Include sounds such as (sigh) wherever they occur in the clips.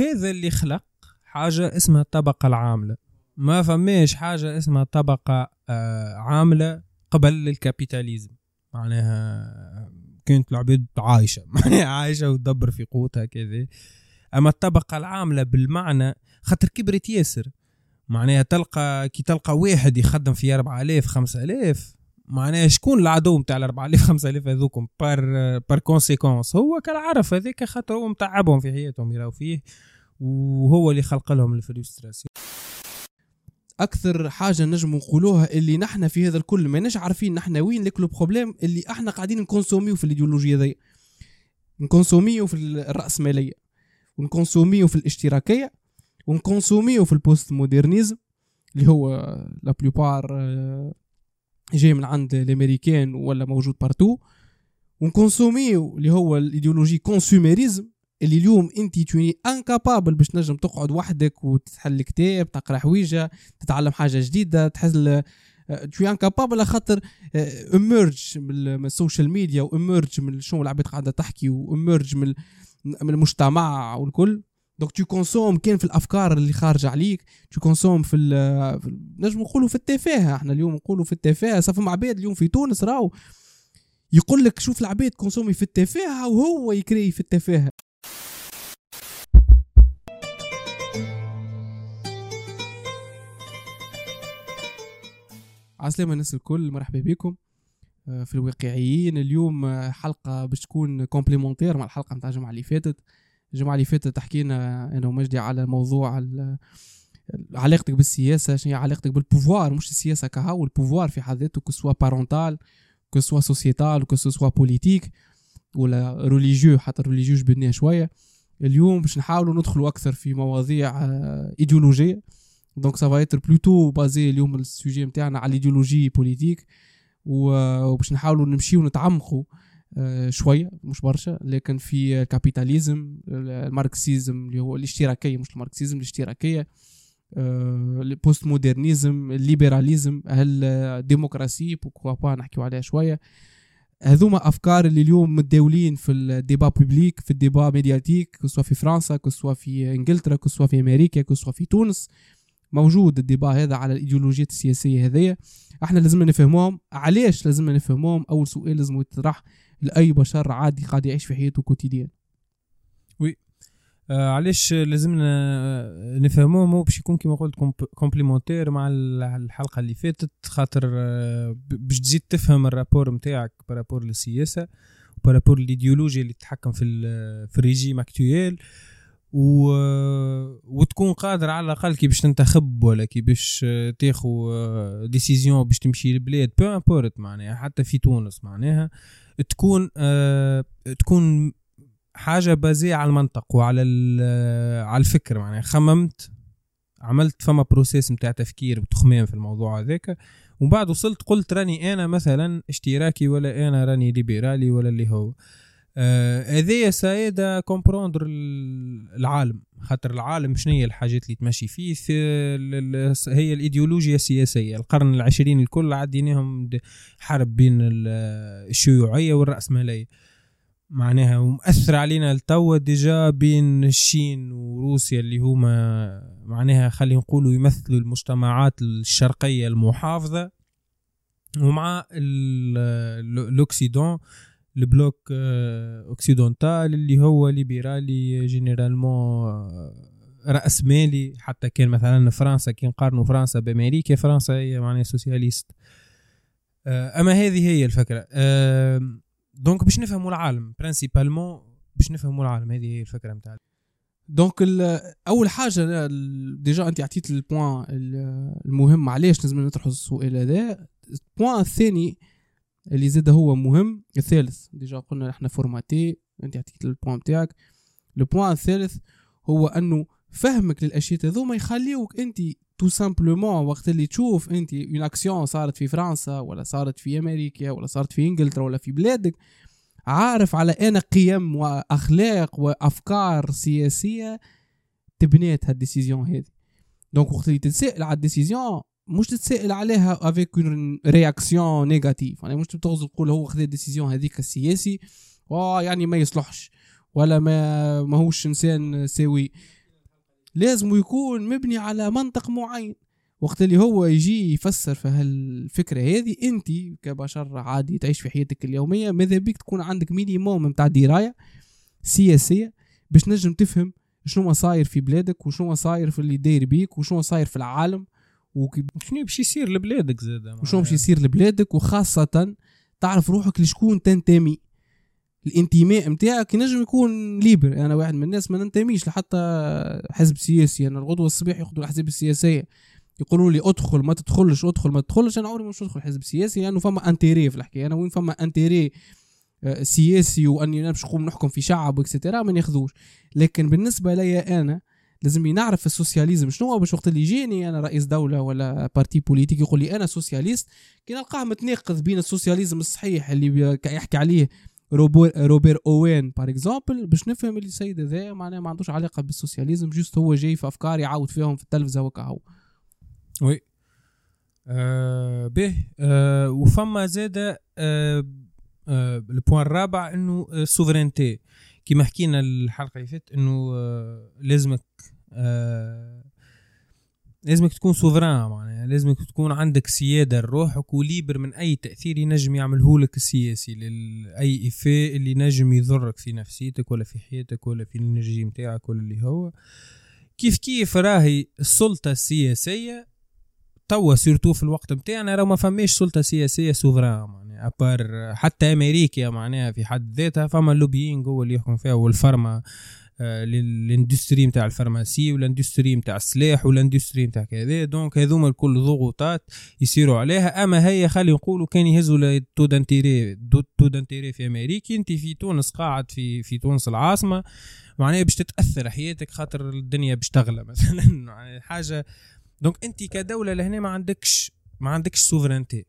هذا اللي خلق حاجة اسمها الطبقة العاملة. ما فماش حاجة اسمها طبقة آه، عاملة قبل الكابيتاليزم. معناها كانت العباد عايشة. (laughs) معناها عايشة وتدبر في قوتها كذا. أما الطبقة العاملة بالمعنى خاطر كبرت ياسر. معناها تلقى كي تلقى واحد يخدم في 4000 5000 معناها شكون العدو نتاع ال 4000 5000 هذوكم بار par conséquence هو كالعرف هذاك خاطر هو متعبهم في حياتهم يراو فيه وهو اللي خلق لهم ال frustration. أكثر حاجة نجم نقولوها اللي نحن في هذا الكل ماناش عارفين نحن وين لك le problème اللي إحنا قاعدين نكونسوميو في الايديولوجيا ذي. نكونسوميو في الرأسمالية ونكونسوميو في الاشتراكية ونكونسوميو في ال post-modernisme اللي هو la plupart جاي من عند الأمريكان ولا موجود partout ونكونسوميو اللي هو ال idéologie consumérisme اللي اليوم أنت توني incapable باش تنجم تقعد وحدك وتحل كتاب تقرأ حويجة تتعلم حاجة جديدة تحس t'es incapable خاطر immergé من ال social media و immergé من شنو العباد قاعدة تحكي و immergé من من المجتمع والكل. donc tu consommes كان في الأفكار اللي خارجة عليك. tu consommes في, في نجم نقولوا في التفاهه إحنا اليوم نقولوا في التفاهه صافي مع عباد اليوم في تونس راهو. يقول لك شوف العباد كونسومي في التفاهه وهو يكري في التفاهه عسلامة الناس الكل مرحبا بكم. آه، في الواقعيين. اليوم آه، حلقة باش تكون complémentaire مع الحلقة نتاع الجمعة اللي فاتت. الجمعة اللي فاتت حكينا أنا ومجدي على موضوع علاقتك بالسياسة شنو هي علاقتك بال pouvoir مش السياسة كهو ال pouvoir في حد ذاته كسوا بارونتال كسوا سوسيتال كسوا بوليتيك ولا religieux حتى religieux جبدناه شوية. اليوم باش نحاولوا ندخلوا أكثر في مواضيع ايديولوجية donc ça va être plutôt basé اليوم ال sujet نتاعنا على ال idéologies politiques وباش نحاولوا نمشيو نتعمقوا شوية مش برشا لكن في ال capitalisme ال marxisme اللي هو الاشتراكية مش ال marxisme الاشتراكية ال post-modernisme ال libéralisme ال démocratie pourquoi pas نحكيو عليها شوية. هذوما أفكار اللي اليوم متداولين في ال débat public في ال débat médiatique que ce soit في فرنسا que ce soit في إنجلترا que ce soit في أمريكا que ce soit في تونس. موجود ال débat هذا على الايديولوجيات السياسية هذيا. إحنا لازمنا نفهموهم. علاش لازمنا نفهموهم؟ أول سؤال لازم يطرح لأي بشر عادي قاعد يعيش في حياته كوتيديان وي. آه علاش لازمنا نفهموهم هو باش يكون كما قلت complémentaire مع الحلقة اللي فاتت خاطر آه باش تزيد تفهم ال rapport نتاعك par rapport للسياسة و par rapport الايديولوجيا اللي تتحكم في في ال régime actuel و... وتكون قادر على الأقل كي باش تنتخب ولا كي باش تاخو décision باش تمشي للبلاد peu importe معناها حتى في تونس معناها. تكون آه تكون حاجة basée على المنطق وعلى على الفكر. معناها خممت عملت فما processus نتاع تفكير وتخمام في الموضوع هذاك. ومن بعد وصلت قلت راني أنا مثلا اشتراكي ولا أنا راني ليبرالي ولا اللي هو. آه، هذايا ça aide à comprendre العالم. خاطر العالم شنو هي الحاجات اللي تمشي فيه؟ هي الإيديولوجيا السياسية. القرن العشرين الكل عديناهم حرب بين الشيوعية والرأسمالية. معناها ومأثر علينا التوا déjà بين الصين وروسيا اللي هما معناها خلينا نقولوا يمثلوا المجتمعات الشرقية المحافظة. ومع ال occident ال bloc occidental اللي هو ليبرالي généralement رأس مالي. حتى كان مثلا فرنسا كي نقارنوا فرنسا بأمريكا فرنسا هي معناها socialiste. أما هذه هي الفكرة. donc باش نفهموا العالم principalement باش نفهموا العالم هذه هي الفكرة نتاع donc أول حاجة déjà أنت عطيت ال point المهم علاش لازم نطرحوا السؤال هذا. ال point الثاني اللي زاد هو مهم. الثالث déjà قلنا إحنا format أنت عطيت ال point بتاعك. ال point الثالث هو أنه فهمك للأشياء هذوما يخليوك أنت tout simplement وقت اللي تشوف أنت une action صارت في فرنسا ولا صارت في أمريكا ولا صارت في إنجلترا ولا في بلادك عارف على أنا قيم وأخلاق وأفكار سياسية تبنيت هال décision هذه donc وقت اللي تتسائل على ال décision مش تتسائل عليها avec réaction négative يعني مش تغزل تقول هو خذ ال décision هذيك السياسي آه يعني ما يصلحش. ولا ما ماهوش إنسان سوي. لازم يكون مبني على منطق معين. وقت اللي هو يجي يفسر في هالفكرة هذه أنت كبشر عادي تعيش في حياتك اليومية ماذا بيك تكون عندك minimum نتاع دراية سياسية باش نجم تفهم شنو صاير في بلادك وشنو صاير في اللي داير بيك وشنو صاير في العالم. وشنو باش يصير لبلادك زاد وشنو باش يصير لبلادك وخاصة تعرف روحك لشكون تنتمي. الانتماء نتاعك ينجم يكون libre. أنا واحد من الناس ما ننتميش لحتى حزب سياسي. أنا الغدوة الصباح ياخذوا الأحزاب السياسية. يقولوا لي أدخل ما تدخلش أدخل ما تدخلش. أنا عمري مش أدخل حزب سياسي لأنه فما intérêt في الحكاية. أنا وين فما intérêt آه، سياسي وأني أنا باش نقوم نحكم في شعب و extra ما ناخذوش. لكن بالنسبة لي أنا لازم نعرف ال socialisme شنو هو باش وقت اللي يجيني أنا رئيس دولة ولا parti politique يقول لي أنا socialiste كي نلقاه متناقض بين ال socialisme الصحيح اللي يحكي عليه روبر أوين par exemple باش نفهم اللي السيد هذا معناه ما عندوش علاقة بال socialisme juste هو جاي في أفكار يعاود فيهم في التلفزة وكهو oui. آه به. آه وفما زاد آه آه ال point الرابع إنه ال souveraineté آه، كيما حكينا الحلقة اللي فاتت إنه آه لازمك آه لازمك تكون souverain معناها لازمك تكون عندك سيادة لروحك و libre من أي تأثير ينجم يعمله لك السياسي لأي effet اللي نجم يضرك في نفسيتك ولا في حياتك ولا في ال énergie متاعك ولا اللي هو. كيف كيف راهي السلطة السياسية توا surtout في الوقت متاعنا راه ما فماش سلطة سياسية souveraine معناها à part حتى أمريكا معناها في حد ذاتها فما ال lobbying هو اللي يحكم فيها وال pharma ل l'industrie نتاع ال pharmacie و l'industrie نتاع السلاح و l'industrie نتاع كذا donc هذوما الكل ضغوطات يصيروا عليها. أما هي خلي نقولوا كان يهزوا taux d'intérêt taux d'intérêt في أمريكا أنت في تونس قاعد في في تونس العاصمة معناها باش تتأثر حياتك خاطر الدنيا باش تغلى (laughs) مثلا حاجة donc انت كدولة لهنا ما عندكش ما عندكش souveraineté.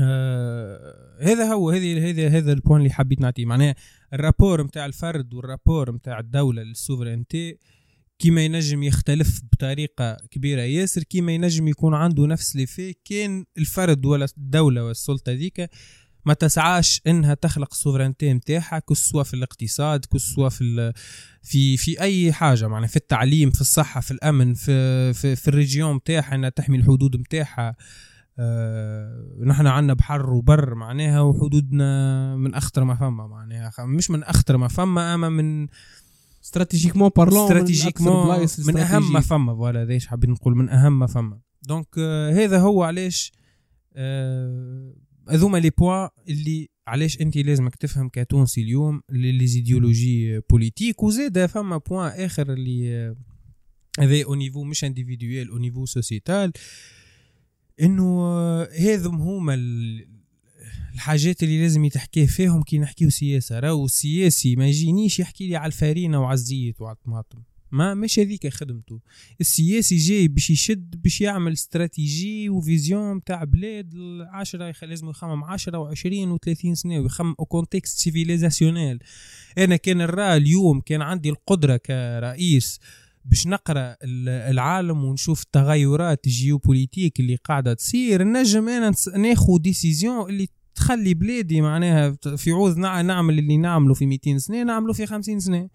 آه هذا هو هذه هذا هذا ال point اللي حبيت نعطيه. معناها ال rapport نتاع الفرد وال rapport نتاع الدولة لل souveraineté كيما ينجم يختلف بطريقة كبيرة. ياسر كيما ينجم يكون عنده نفس لي كان الفرد ولا الدولة والسلطة ذيك ما تسعاش إنها تخلق ال souveraineté نتاعها كسوا في الاقتصاد كسوا في في في أي حاجة معناها في التعليم في الصحة في الأمن في في, في ال région نتاعها إنها تحمي الحدود نتاعها آه نحن عندنا بحر وبر معناها وحدودنا من أخطر ما فما معناها. مش من أخطر ما فما أما من stratégiquement parlant stratégiquement من, من أهم ما فما. voilà ليش حابين نقول من أهم ما فما. donc آه هذا هو علاش آه هذوما les points اللي علاش انت لازمك تفهم كتونسي اليوم les idéologies politiques وزاد فما point آخر اللي آه، هذا au niveau مش individuel au niveau sociétal إنه هذم هما الحاجات اللي لازم يتحكي فيهم كي نحكيو سياسة. راهو السياسي ما يجينيش يحكي لي على الفارينه وعلى الزيت وعلى الطماطم. ما مش هذيك خدمته. السياسي جاي باش يشد باش يعمل stratégie و vision تاع بلاد 10 لازم يخمم 10 و20 و30 سنة ويخمم au contexte civilisationnel أنا كان الرا اليوم كان عندي القدرة كرئيس باش نقرأ العالم ونشوف التغيرات ال géopolitique اللي قاعدة تصير نجم أنا ناخذ décision اللي تخلي بلادي معناها في عوض نعمل اللي نعمله في 200 سنة نعمله في 50 سنة.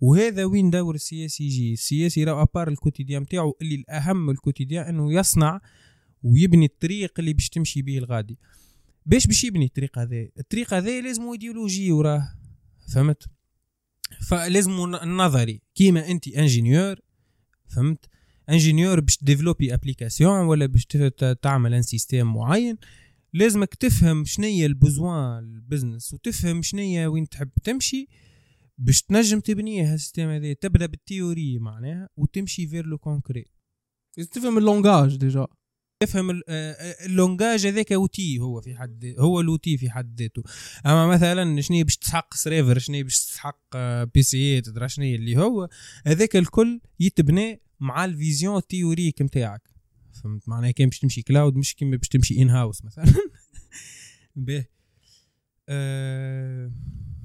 وهذا وين دور السياسي يجي؟ السياسي راه à part ال quotidien نتاعو اللي الأهم ال quotidien إنه يصنع ويبني الطريق اللي باش تمشي به الغادي. باش باش يبني الطريق هذا؟ الطريق هذا لازم إيديولوجي وراه فهمت؟ فلازم النظري كيما أنت ingénieur فهمت؟ ingénieur باش développer application ولا باش تعمل un système معين لازمك تفهم شنية ال besoin ال business وتفهم شنية وين تحب تمشي باش تنجم تبنيه ال système هذا تبدأ بال théorie معناها وتمشي vers le concret تفهم ال langage déjà. يفهم آه، آه، ال langage هذاك outil هو في حد هو ال outil في حد ذاته. أما مثلا شنو باش تسحق serveur شنو باش تسحق PC تدرى شنو اللي هو هذاك الكل يتبنى مع ال vision théorique نتاعك فهمت؟ معناها كان باش تمشي cloud مش كيما باش تمشي in house مثلا. (laughs) به أه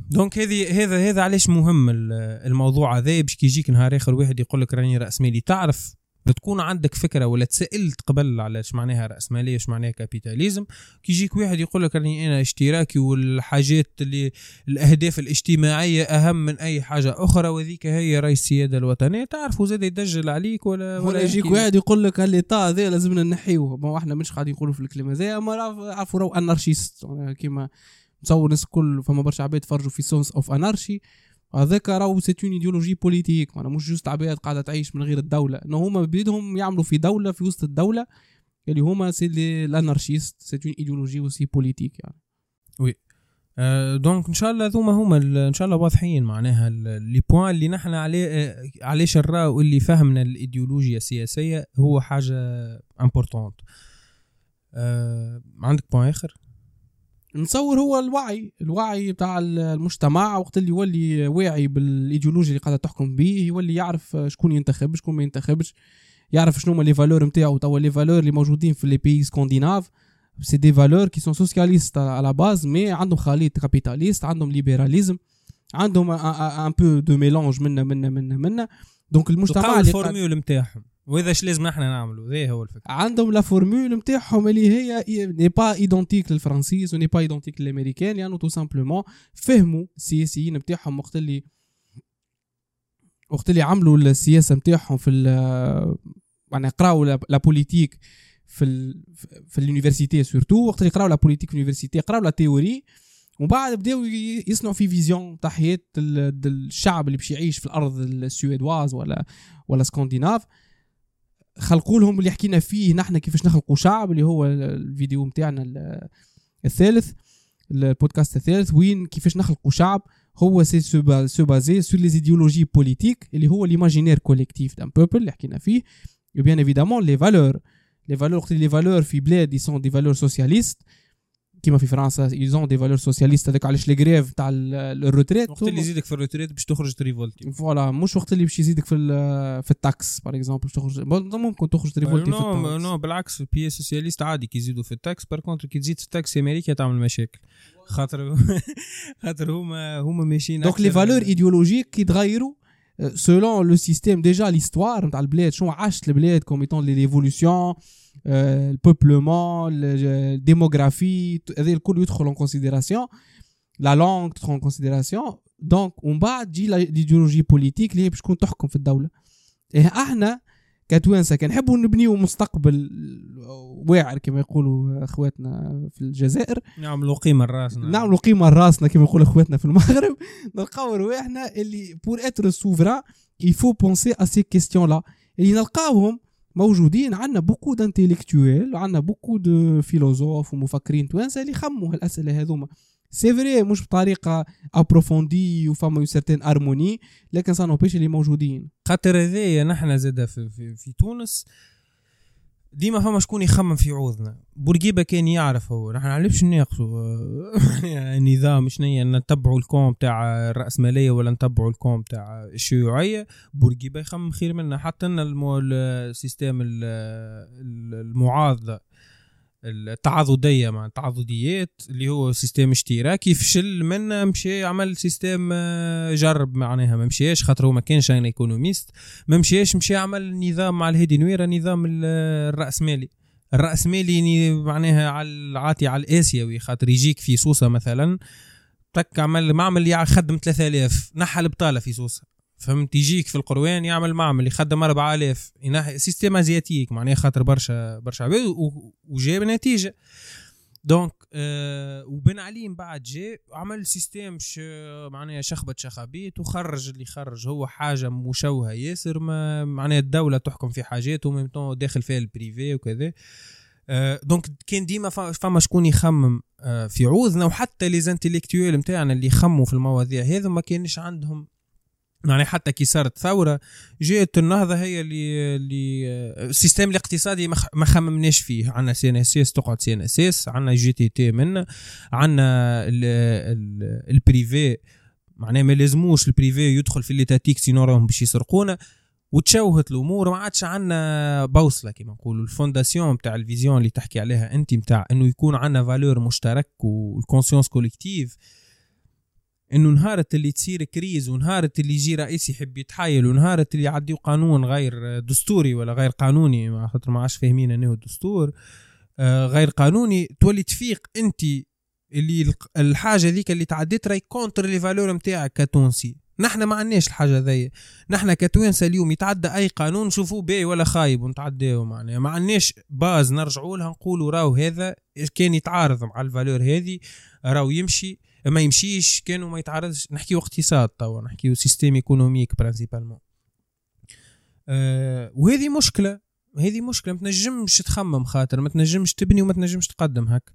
donc هذه هذا هذا علاش مهم الموضوع هذا باش كي يجيك نهار آخر واحد يقول لك راني رأسمالي تعرف تكون عندك فكرة ولا تسألت قبل على إيش معناها راسماليه إيش معناها capitalisme. كي يجيك واحد يقول لك راني أنا اشتراكي والحاجات اللي الأهداف الاجتماعية أهم من أي حاجة أخرى وذيك هي راي السيادة الوطنية. تعرفوا زاد يدجل عليك ولا ولا يجيك واحد يقول لك ه l'État هذا لازمنا نحيوه. ما إحنا مش قاعدين نقولوا في الكلمة هذا أما عرفوا راهو anarchiste. كيما تصور الناس الكل فما برشا عباد يتفرجوا في Sons of Anarchy. هذاك راهو c'est une idéologie politique معناها مش juste عباد قاعدة تعيش من غير الدولة انه هما بيدهم يعملوا في دوله في وسط الدولة اللي هما c'est l'anarchiste c'est une idéologie و c'est politique يعني oui أه donc ان شاء الله ذوما هما ان شاء الله واضحين معناها les points اللي نحن عليه أه علاش نراو اللي فهمنا الايديولوجيا السياسيه هو حاجة importante أه عندك point اخر نتصور هو الوعي الوعي بتاع المجتمع وقت اللي يولي واعي بالايديولوجيا اللي قاعدة تحكم به يولي يعرف شكون ينتخب شكون ما ينتخبش يعرف شنو هما les valeurs نتاعو. توا les valeurs اللي موجودين في les pays scandinaves c'est des valeurs qui sont socialistes على base mais عندهم خليط capitaliste عندهم libéralisme عندهم un peu de mélange منا منا منا منا donc المجتمع ال formule نتاعهم وإذا إيش لازم إحنا نعملوا ذي هو الفكرة. عندهم la formule نتاعهم اللي هي n'est pas identique للفرنسيس و n'est pas identique للأمريكان لأنه tout simplement فهموا السياسيين نتاعهم وقت اللي وقت اللي عملوا السياسة نتاعهم في يعني قراوا la politique في ال في ال université surtout وقت اللي قراوا la politique في ال université قراوا la théorie ومن بعد بداو يصنعوا في vision تاع حياة الشعب اللي باش يعيش في الأرض ال suédoise ولا ولا scandinave. خلقوا لهم اللي حكينا فيه نحن كيفاش نخلقوا شعب اللي هو الفيديو نتاعنا الثالث البودكاست الثالث وين كيفاش نخلقوا شعب. هو c'est se baser sur les idéologies politiques اللي هو l'imaginaire collectif d'un peuple اللي حكينا فيه. bien évidemment les valeurs les valeurs les valeurs في بلاد sont des valeurs socialistes كيما في فرنسا ils ont des valeurs socialistes هذاك علاش les grèves تاع ال retraite وقت اللي يزيدك في ال retraite باش تخرج ت révolter voilà مش وقت اللي باش يزيدك في في ال taxe par exemple باش تخرج. ممكن تخرج ت révolter في ال taxe. non بالعكس ال pays socialistes عادي كي يزيدوا في ال taxe. par contre كي تزيد في ال taxe في أمريكا تعمل مشاكل. خاطر (laughs) خاطر هما هما ماشيين donc les valeurs idéologiques كيتغيروا selon le système déjà l'histoire نتاع البلاد. شنو عاشت البلاد comme étant les révolutions ال peuplement الديموغرافي هذا الكل يدخل en considération la langue تدخل en considération donc ومن بعد تجي ال idéologie politique اللي هي باش تكون تحكم في الدولة إيه إحنا كتوانسه كنحبوا نبنيو مستقبل واعر كما يقولوا اخواتنا في الجزائر نعملوا قيمه لراسنا نعملوا قيمه لراسنا كما يقولوا اخواتنا في المغرب نلقاو رواحنا اللي pour être souverain il faut penser à ces questions là اللي نلقاوهم موجودين. عندنا beaucoup d'intellectuels وعندنا beaucoup de philosophes ومفكرين توانسة اللي خموا هالأسئلة هذوما. c'est vrai مش بطريقة approfondie وفما certaine harmonie لكن ça n'empêche اللي موجودين. خاطر هذايا نحن زاده في, في, في تونس ديما فما شكون يخمم في عوضنا. بورقيبة كان يعرف هو. نحن علاش ناقصوا النظام شنو هي؟ نتبعوا الكون تاع الرأسمالية ولا نتبعوا الكون تاع الشيوعية. بورقيبة يخمم خير منا حتى إن السيستم معناها التعاضدية مع التعاضديات اللي هو système اشتراكي فشل منا مشي عمل سيستم آه، جرب معناها. ما مشيش خاطر هو ما كانش إينا économiste. ما مشيش مشي عمل نظام مع الهادي نويرة نظام الرأسمالي. الرأسمالي معناها على عاطي على الآسيوي خاطر يجيك في سوسة مثلا تك عمل معمل يخدم 3000 نحى البطاله في سوسة. فهمت؟ يجيك في القروان يعمل معمل يخدم 4000 système asiatique معناها خاطر برشا برشا عباد وجاب نتيجة. donc آه وبن علي من بعد جاء عمل système ش معناها شخبت شخابيت وخرج اللي خرج هو حاجة مشوهة ياسر ما معناها الدولة تحكم في حاجات و même داخل فيها ال privé وكذا. آه donc كان ديما فما شكون يخمم آه في عوضنا وحتى les intellectuels نتاعنا اللي يخموا في المواضيع هذو ما كانش عندهم يعني حتى كي صارت ثورة جاءت النهضة هي اللي اللي ال système الاقتصادي ما خممناش فيه. عندنا سي إن إس إس تقعد سي إن إس إس عندنا UGTT منا عندنا ال privé معناها ما لازموش ال privé يدخل في ال étatique sinon راهم باش يسرقونا. وتشوهت الأمور ما عادش عندنا بوصلة كما نقولوا. ال fondation تاع ال vision اللي تحكي عليها انت تاع إنه يكون عندنا valeur مشترك وال conscience collective إنه نهارة اللي تصير crise ونهارة اللي يجي رئيس يحب يتحايل ونهارة اللي يعديو قانون غير دستوري ولا غير قانوني مع خاطر ما عادش فاهمين إنه الدستور آه، غير قانوني تولي تفيق أنت اللي الحاجة ذيك اللي تعديت راي contre les valeurs نتاعك كتونسي. نحن ما عندناش الحاجة ذي. نحن كتوانسة اليوم يتعدى أي قانون نشوفوه باهي ولا خايب ونتعداه معناها. ما عندناش base نرجعوا لها نقولوا راهو هذا كان يتعارض مع ال valeur هذه راهو يمشي ما يمشيش كانوا ما يتعارضش نحكيو اقتصاد توا نحكيو système économique principalement أه وهذه مشكلة هذه مشكلة. ما تنجمش تخمم خاطر ما تنجمش تبني وما تنجمش تقدم هك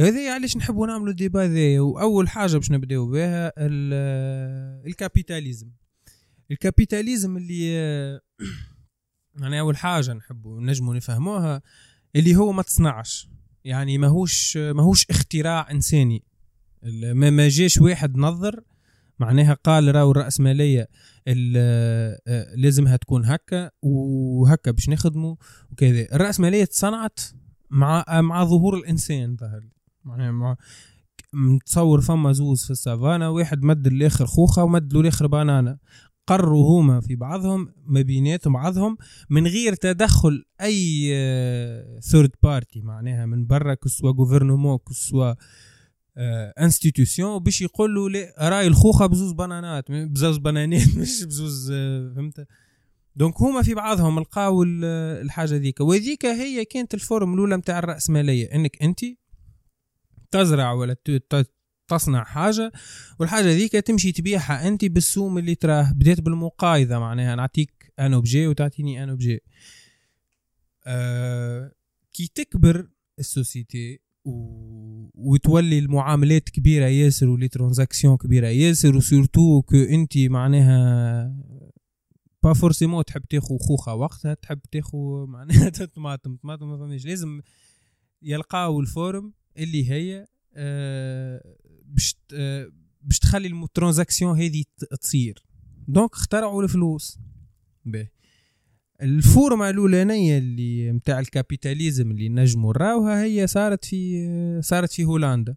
هذه علاش نحبوا نعملوا ال débat ذي وأول حاجة باش نبداو بها ال- ال capitalisme. ال capitalisme اللي آه، (clears throat) يعني أول حاجة نحبوا نجموا نفهموها اللي هو ما تصنعش. يعني ماهوش ماهوش اختراع إنساني. ما ما جاش واحد نظر معناها قال راهو الرأسمالية ال- آه، لازمها تكون هكا وهكا باش نخدموا وكذا. الرأسمالية تصنعت مع مع ظهور الإنسان ظهر. معناها مع متصور فما زوز في السافانا واحد مد الآخر خوخة ومد الآخر بانانا قرروا هما في بعضهم ما بيناتهم بعضهم من غير تدخل أي third party معناها من برا كسوا غوفرنمون كسوا انستيتيوسيون باش يقولوا لا راي الخوخة بزوز بنانات بزوز بنانات (laughs) مش بزوز آه، فهمت؟ donc هما في بعضهم لقاو ال- الحاجة ذيك وذيك هي كانت ال forme الأولى نتاع الرأسمالية إنك أنت تزرع ولا تصنع حاجة والحاجة ذيك تمشي تبيعها أنت بالسوم اللي تراه بديت بالمقايضة معناها نعطيك un objet وتعطيني un objet آه كي تكبر ال société و... وتولي المعاملات كبيرة ياسر و les transactions كبيرة. ياسر و surtout que انت معناها pas forcément تحب تاخو خوخة وقتها تحب تاخو معناها (laughs) طماطم. طماطم ما فهمنيش لازم يلقاو ال forme اللي هي آه، باش باش تخلي ال transaction هذه تصير. donc اخترعوا الفلوس. باهي ال forme الأولانية اللي متاع ال capitalisme اللي نجموا نراوها هي صارت في صارت في هولندا.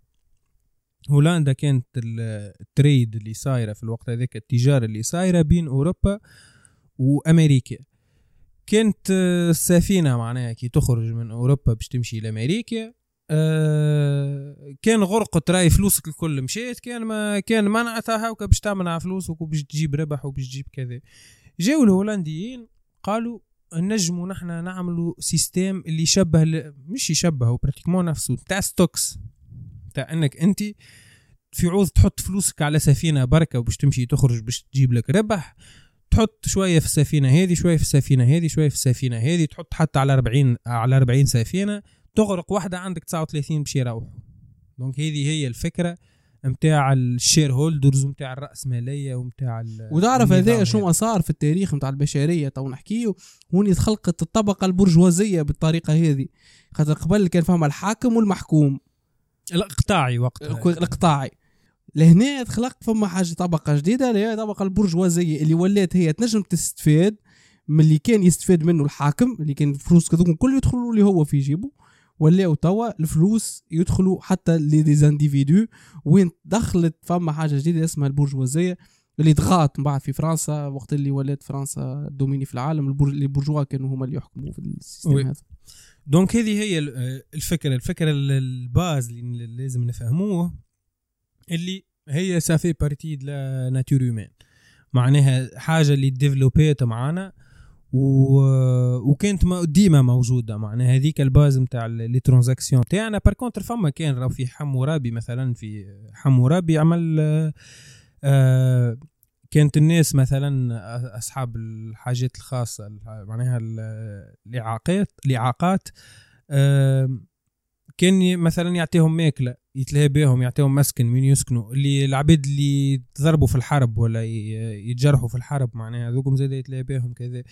هولندا كانت ال- ال trade اللي صايرة في الوقت هذاك التجارة اللي صايرة بين أوروبا وأمريكا. كانت السفينة معناها كي تخرج من أوروبا باش تمشي لأمريكا آه، كان غرقت راي فلوسك الكل مشيت كان ما كان منعتها هاكا باش تعمل فلوسك وباش تجيب ربح وباش تجيب كذا. جاو الهولنديين قالوا نجموا نحنا نعملوا système اللي يشبه ل- مش يشبه pratiquement نفسه تاع stocks تاع إنك أنت في عوض تحط فلوسك على سفينة بركة وباش تمشي تخرج باش تجيب لك ربح تحط شوية في السفينة هذه شوية في السفينة هذه شوية في السفينة هذه تحط حتى على 40 على 40 سفينة تغرق واحدة عندك 39 باش يروحوا donc هذه هي الفكرة. نتاع ال shareholders ونتاع الراسماليه ونتاع وتعرف هذا شنو صار في التاريخ نتاع البشرية؟ تو نحكيو. هوني تخلقت الطبقة البرجوازية بالطريقة هذه. خاطر قبل كان فما الحاكم والمحكوم. الاقطاعي وقتها الاقطاعي لهنا تخلق فما حاجة طبقة جديدة اللي هي الطبقه البرجوازية اللي ولات هي تنجم تستفاد من اللي كان يستفاد منه الحاكم اللي كان الفلوس كذوك الكل يدخلوا اللي هو في جيبه. ولاو توا الفلوس يدخلوا حتى les individus وين دخلت فما حاجة جديدة اسمها البرجوازيه اللي ضغط من بعد في فرنسا وقت اللي ولات فرنسا dominer في العالم ال bourgeois كانوا هما اللي يحكموا في ال système oui. هذا donc هذه هي ال- الفكرة الفكرة ال- ال base اللي لازم نفهموه اللي هي ça fait partie de la nature humaine معناها حاجة اللي développات معانا و... وكانت ما- ديما موجودة معناها. هذيك ال base نتاع les transactions تاعنا par contre فما كان راهو في حمورابي مثلا في حمورابي عمل آه، آه، كانت الناس مثلا أصحاب الحاجات الخاصة معناها ال- الإعاقات الإعاقات آم، كان مثلا يعطيهم ماكلة. يتلهى بهم يعطيهم مسكن وين يسكنوا؟ اللي العبيد اللي تضربوا في الحرب ولا يتجرحوا في الحرب معناها هذوكم زاد يتلهى بهم كذا.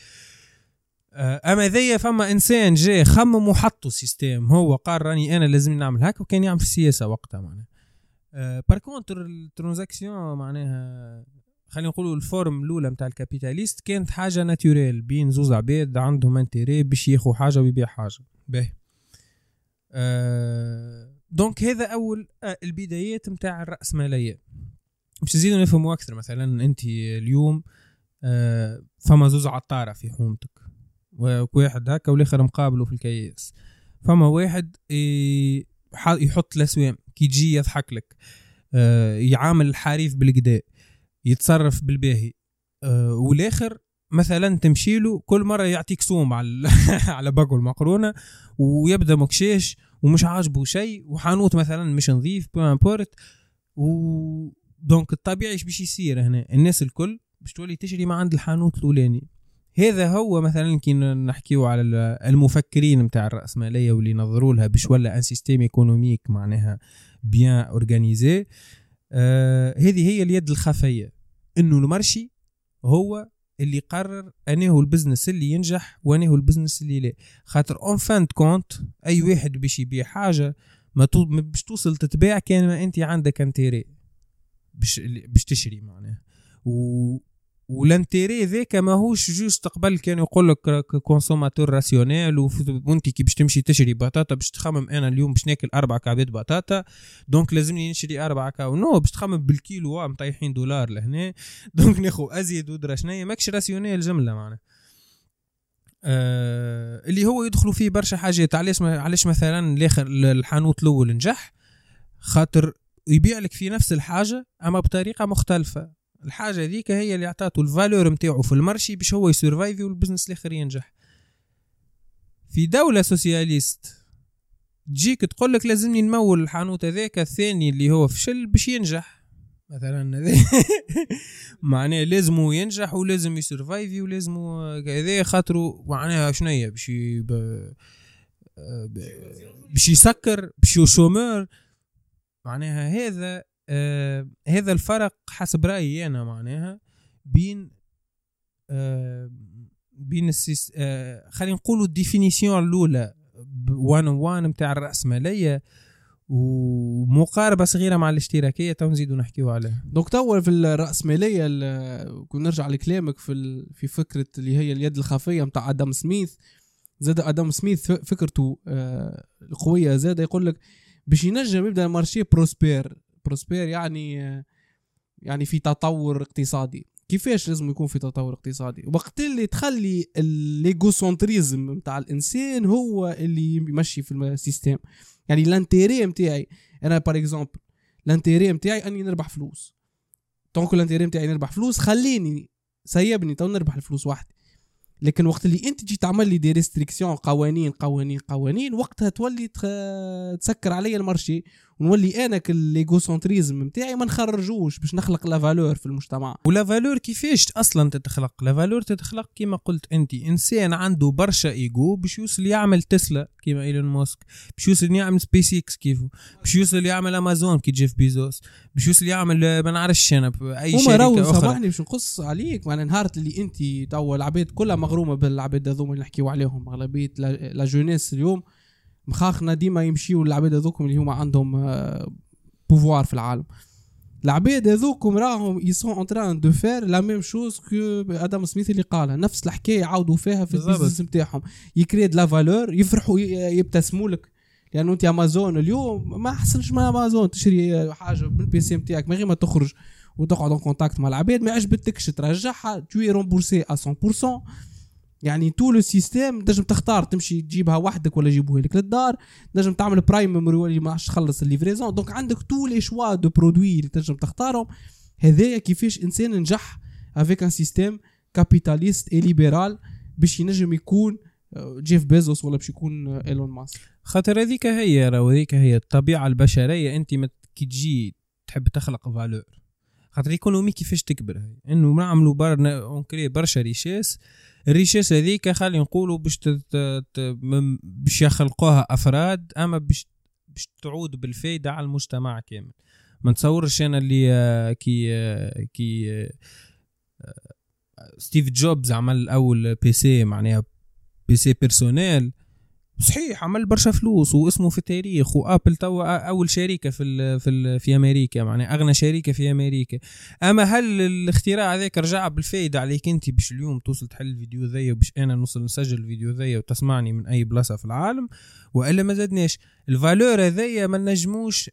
آه، أما ذي فما إنسان جاي خمم وحطوا سيستيم هو قال راني أنا لازم نعمل هكا وكان يعمل في السياسة وقتها معناها. آه، par contre ال transaction معناها خلينا نقولوا ال forme الأولى نتاع ال capitaliste كانت حاجة naturelle بين زوز عباد عندهم intérêt باش ياخذوا حاجة ويبيع حاجة باهي. آه donc هذا أول آه البدايات نتاع الراسماليه باش نزيدو نفهموا أكثر مثلا أنت اليوم آه، فما زوز عطارة في حومتك واحد هكا والآخر مقابله في الكياس. فما واحد يحط الأسوام كي تجي يضحك لك آه، يعامل الحريف بالڨدا يتصرف بالباهي آه، والآخر مثلا تمشي له كل مرة يعطيك سوم على (laughs) على باكو المقرونة ويبدأ مكشخ ومش عاجبه شيء وحانوت مثلا مش نظيف peu importe و donc الطبيعي إيش باش يصير هنا؟ الناس الكل باش تولي تشري ما عند الحانوت الأولاني. هذا هو مثلا كي نحكيو على المفكرين نتاع الرأسمالية واللي نظروا لها باش ولا un système économique معناها bien organisé. آه هذه هي اليد الخفية. إنه ال marché هو اللي يقرر اني هو ال business اللي ينجح واني هو ال business اللي لا. خاطر en fin de compte أي واحد باش يبيع حاجة ما باش توصل تتباع كان ما أنت عندك intérêt باش باش تشري معناها. و والانتيري ذاك ماهوش جوست قبل كان يقول لك كونسوماتور راسيونيل وانت كي باش تمشي تشري بطاطا باش تخمم أنا اليوم باش ناكل أربع كعبات بطاطا دونك لازمني نشري أربع كاو نو باش تخمم بالكيلو مطيحين دولار لهنا (laughs) دونك ناخو ازيد ودرا شنيا ماكش راسيونيل جملة معناها. آه اللي هو يدخلوا فيه برشا حاجات علاش علاش مثلا الآخر الحانوت الأول نجح؟ خاطر يبيع لك في نفس الحاجة أما بطريقة مختلفة. الحاجة ذيك هي اللي اعطاته ال valeur نتاعو في ال marché باش هو ي survive ي وال business الآخر ينجح. في دولة socialiste تجيك تقول لك لازمني نمول الحانوت هذاك الثاني اللي هو فشل باش ينجح. مثلا (laughs) معناه لازمو ينجح ولازم ي survive ي ولازم كذا خاطرو معناها شنيا؟ باش باش يسكر باش chômeur. معناها هذا آه هذا الفرق حسب رأيي أنا معناها بين آه بين السيس آه خلينا نقولوا ال définition الأولى 1 1 نتاع الراسماليه ومقاربة صغيرة مع الاشتراكية تو نزيدوا نحكيو عليها. donc تو في الراسماليه كون نرجع لكلامك في في فكرة اللي هي اليد الخفية نتاع آدم سميث زاد آدم سميث فكرته آه، القوية زاد يقول لك باش ينجم يبدأ ال marché prospère. prospère يعني يعني في تطور اقتصادي. كيفاش لازم يكون في تطور اقتصادي؟ وقت اللي تخلي ال l'égocentrisme نتاع الإنسان هو اللي يمشي في ال système. يعني ال intérêt نتاعي أنا par exemple ال intérêt نتاعي أني نربح فلوس. donc ال intérêt نتاعي نربح فلوس خليني سيبني تو نربح الفلوس وحدي. لكن وقت اللي أنت تجي تعمل لي des restrictions قوانين قوانين قوانين وقتها تولي تسكر عليا ال marché ونولي أنا كال égocentrisme نتاعي ما نخرجوش باش نخلق la valeur في المجتمع. و la valeur كيفاش أصلا تتخلق؟ la valeur تتخلق كما قلت أنت. إنسان عنده برشا ايجو باش يوصل يعمل تسلا كما إيلون ماسك. باش يوصل يعمل سبيس إكس كيفو باش يوصل يعمل أمازون كي جيف بيزوس. باش يوصل يعمل ما نعرفش أنا أي شركة أخرى. سامحني باش نقص عليك معناها نهار اللي أنت تو العباد كلها مغرومة بالعباد هذوما اللي نحكيو عليهم. أغلبية la jeunesse اليوم مخاخنا ديما يمشيو للعباد هذوكم اللي هما عندهم pouvoir في العالم. العباد هذوكم راهم ils sont en train de faire la même chose que آدم سميث اللي قالها. نفس الحكاية يعاودوا فيها في ال business نتاعهم. ي créer la valeur يفرحوا يبتسموا لك. لأنه أنت امازون اليوم ما أحسنش ما امازون تشري حاجة بال PC نتاعك من غير ما تخرج وتقعد en contact مع العباد ما عجبتكش ترجعها tout est remboursé 100% يعني tout le système تنجم تختار تمشي تجيبها وحدك ولا يجيبوها لك للدار تنجم تعمل Prime membre ولا ما تخلص ال livraison donc عندك tous les choix de produits اللي تنجم تختارهم. هذايا كيفاش إنسان نجح avec un système capitaliste et libéral باش ينجم يكون جيف آه، بيزوس ولا باش يكون ايلون ماسك خاطر هذيك هي راهو هذيك هي الطبيعة البشرية. أنت كي تجي تحب تخلق valeur خاطر ال économie كيفاش تكبر؟ إنه نعملوا بر برشا richesse ال richesse هذيك خلينا نقولوا باش باش يخلقوها أفراد أما باش باش تعود بالفايدة على المجتمع كامل. ما نتصورش أنا اللي آه، كي آه، كي آه، ستيف جوبز عمل اول PC معناها PC personnel صحيح عمل برشا فلوس واسمه في التاريخ وآبل توا أول شركه في ال في ال في أمريكا معناها أغنى شركه في أمريكا. أما هل الاختراع هذاك رجع بالفايدة عليك أنت باش اليوم توصل تحل الفيديو ذي وباش أنا نوصل نسجل الفيديو ذي وتسمعني من أي بلاصة في العالم؟ وإلا ما زدناش ال valeur هذيا ما نجموش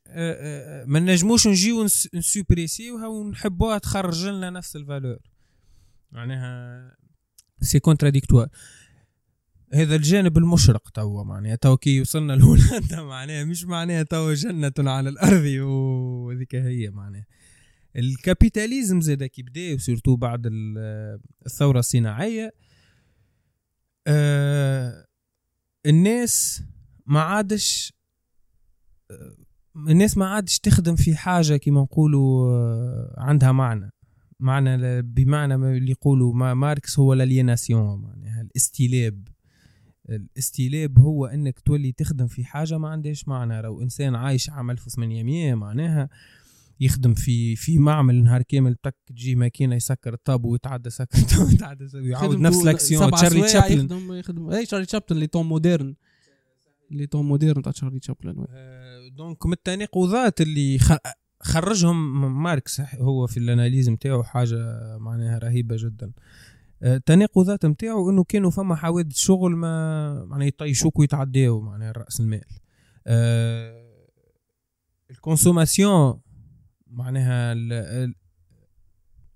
ما نجموش نجيو نسوبريسيوها ونحبوها تخرج لنا نفس ال valeur. معناها c'est contradictoire هذا الجانب المشرق توا معناها. توا كي وصلنا (laughs) لهولندا معناها مش معناها توا جنة على الأرض. وذيك هي معناها. ال capitalisme زاد كي بدأ و surtout بعد الثورة الصناعية. آه الناس ما عادش آه، الناس ما عادش تخدم في حاجة كما نقولوا آه، عندها معنى. معنى بمعنى اللي يقولوا ماركس هو ال aliénation معناها الاستيلاب. الاستيلاب هو إنك تولي تخدم في حاجة ما عندهاش معنى. لو إنسان عايش عام 1800 معناها يخدم في في معمل نهار كامل تك تجي ماكينة يسكر الطابو ويتعدى سكر الطابو (laughs) ويتعدى ويعاود نفس l'action تشارلي تشابلن. يخدم يخدم اي تشارلي تشابلن Les Temps modernes Les Temps modernes تاع تشارلي تشابلن آه donc من التناقضات اللي خرجهم ماركس هو في ال analyse نتاعو حاجة معناها رهيبة جدا. آه التناقضات نتاعو إنه كانوا فما حوادث شغل ما معناها يطيشوك ويتعداو معناها رأس المال. أه ال consommation معناها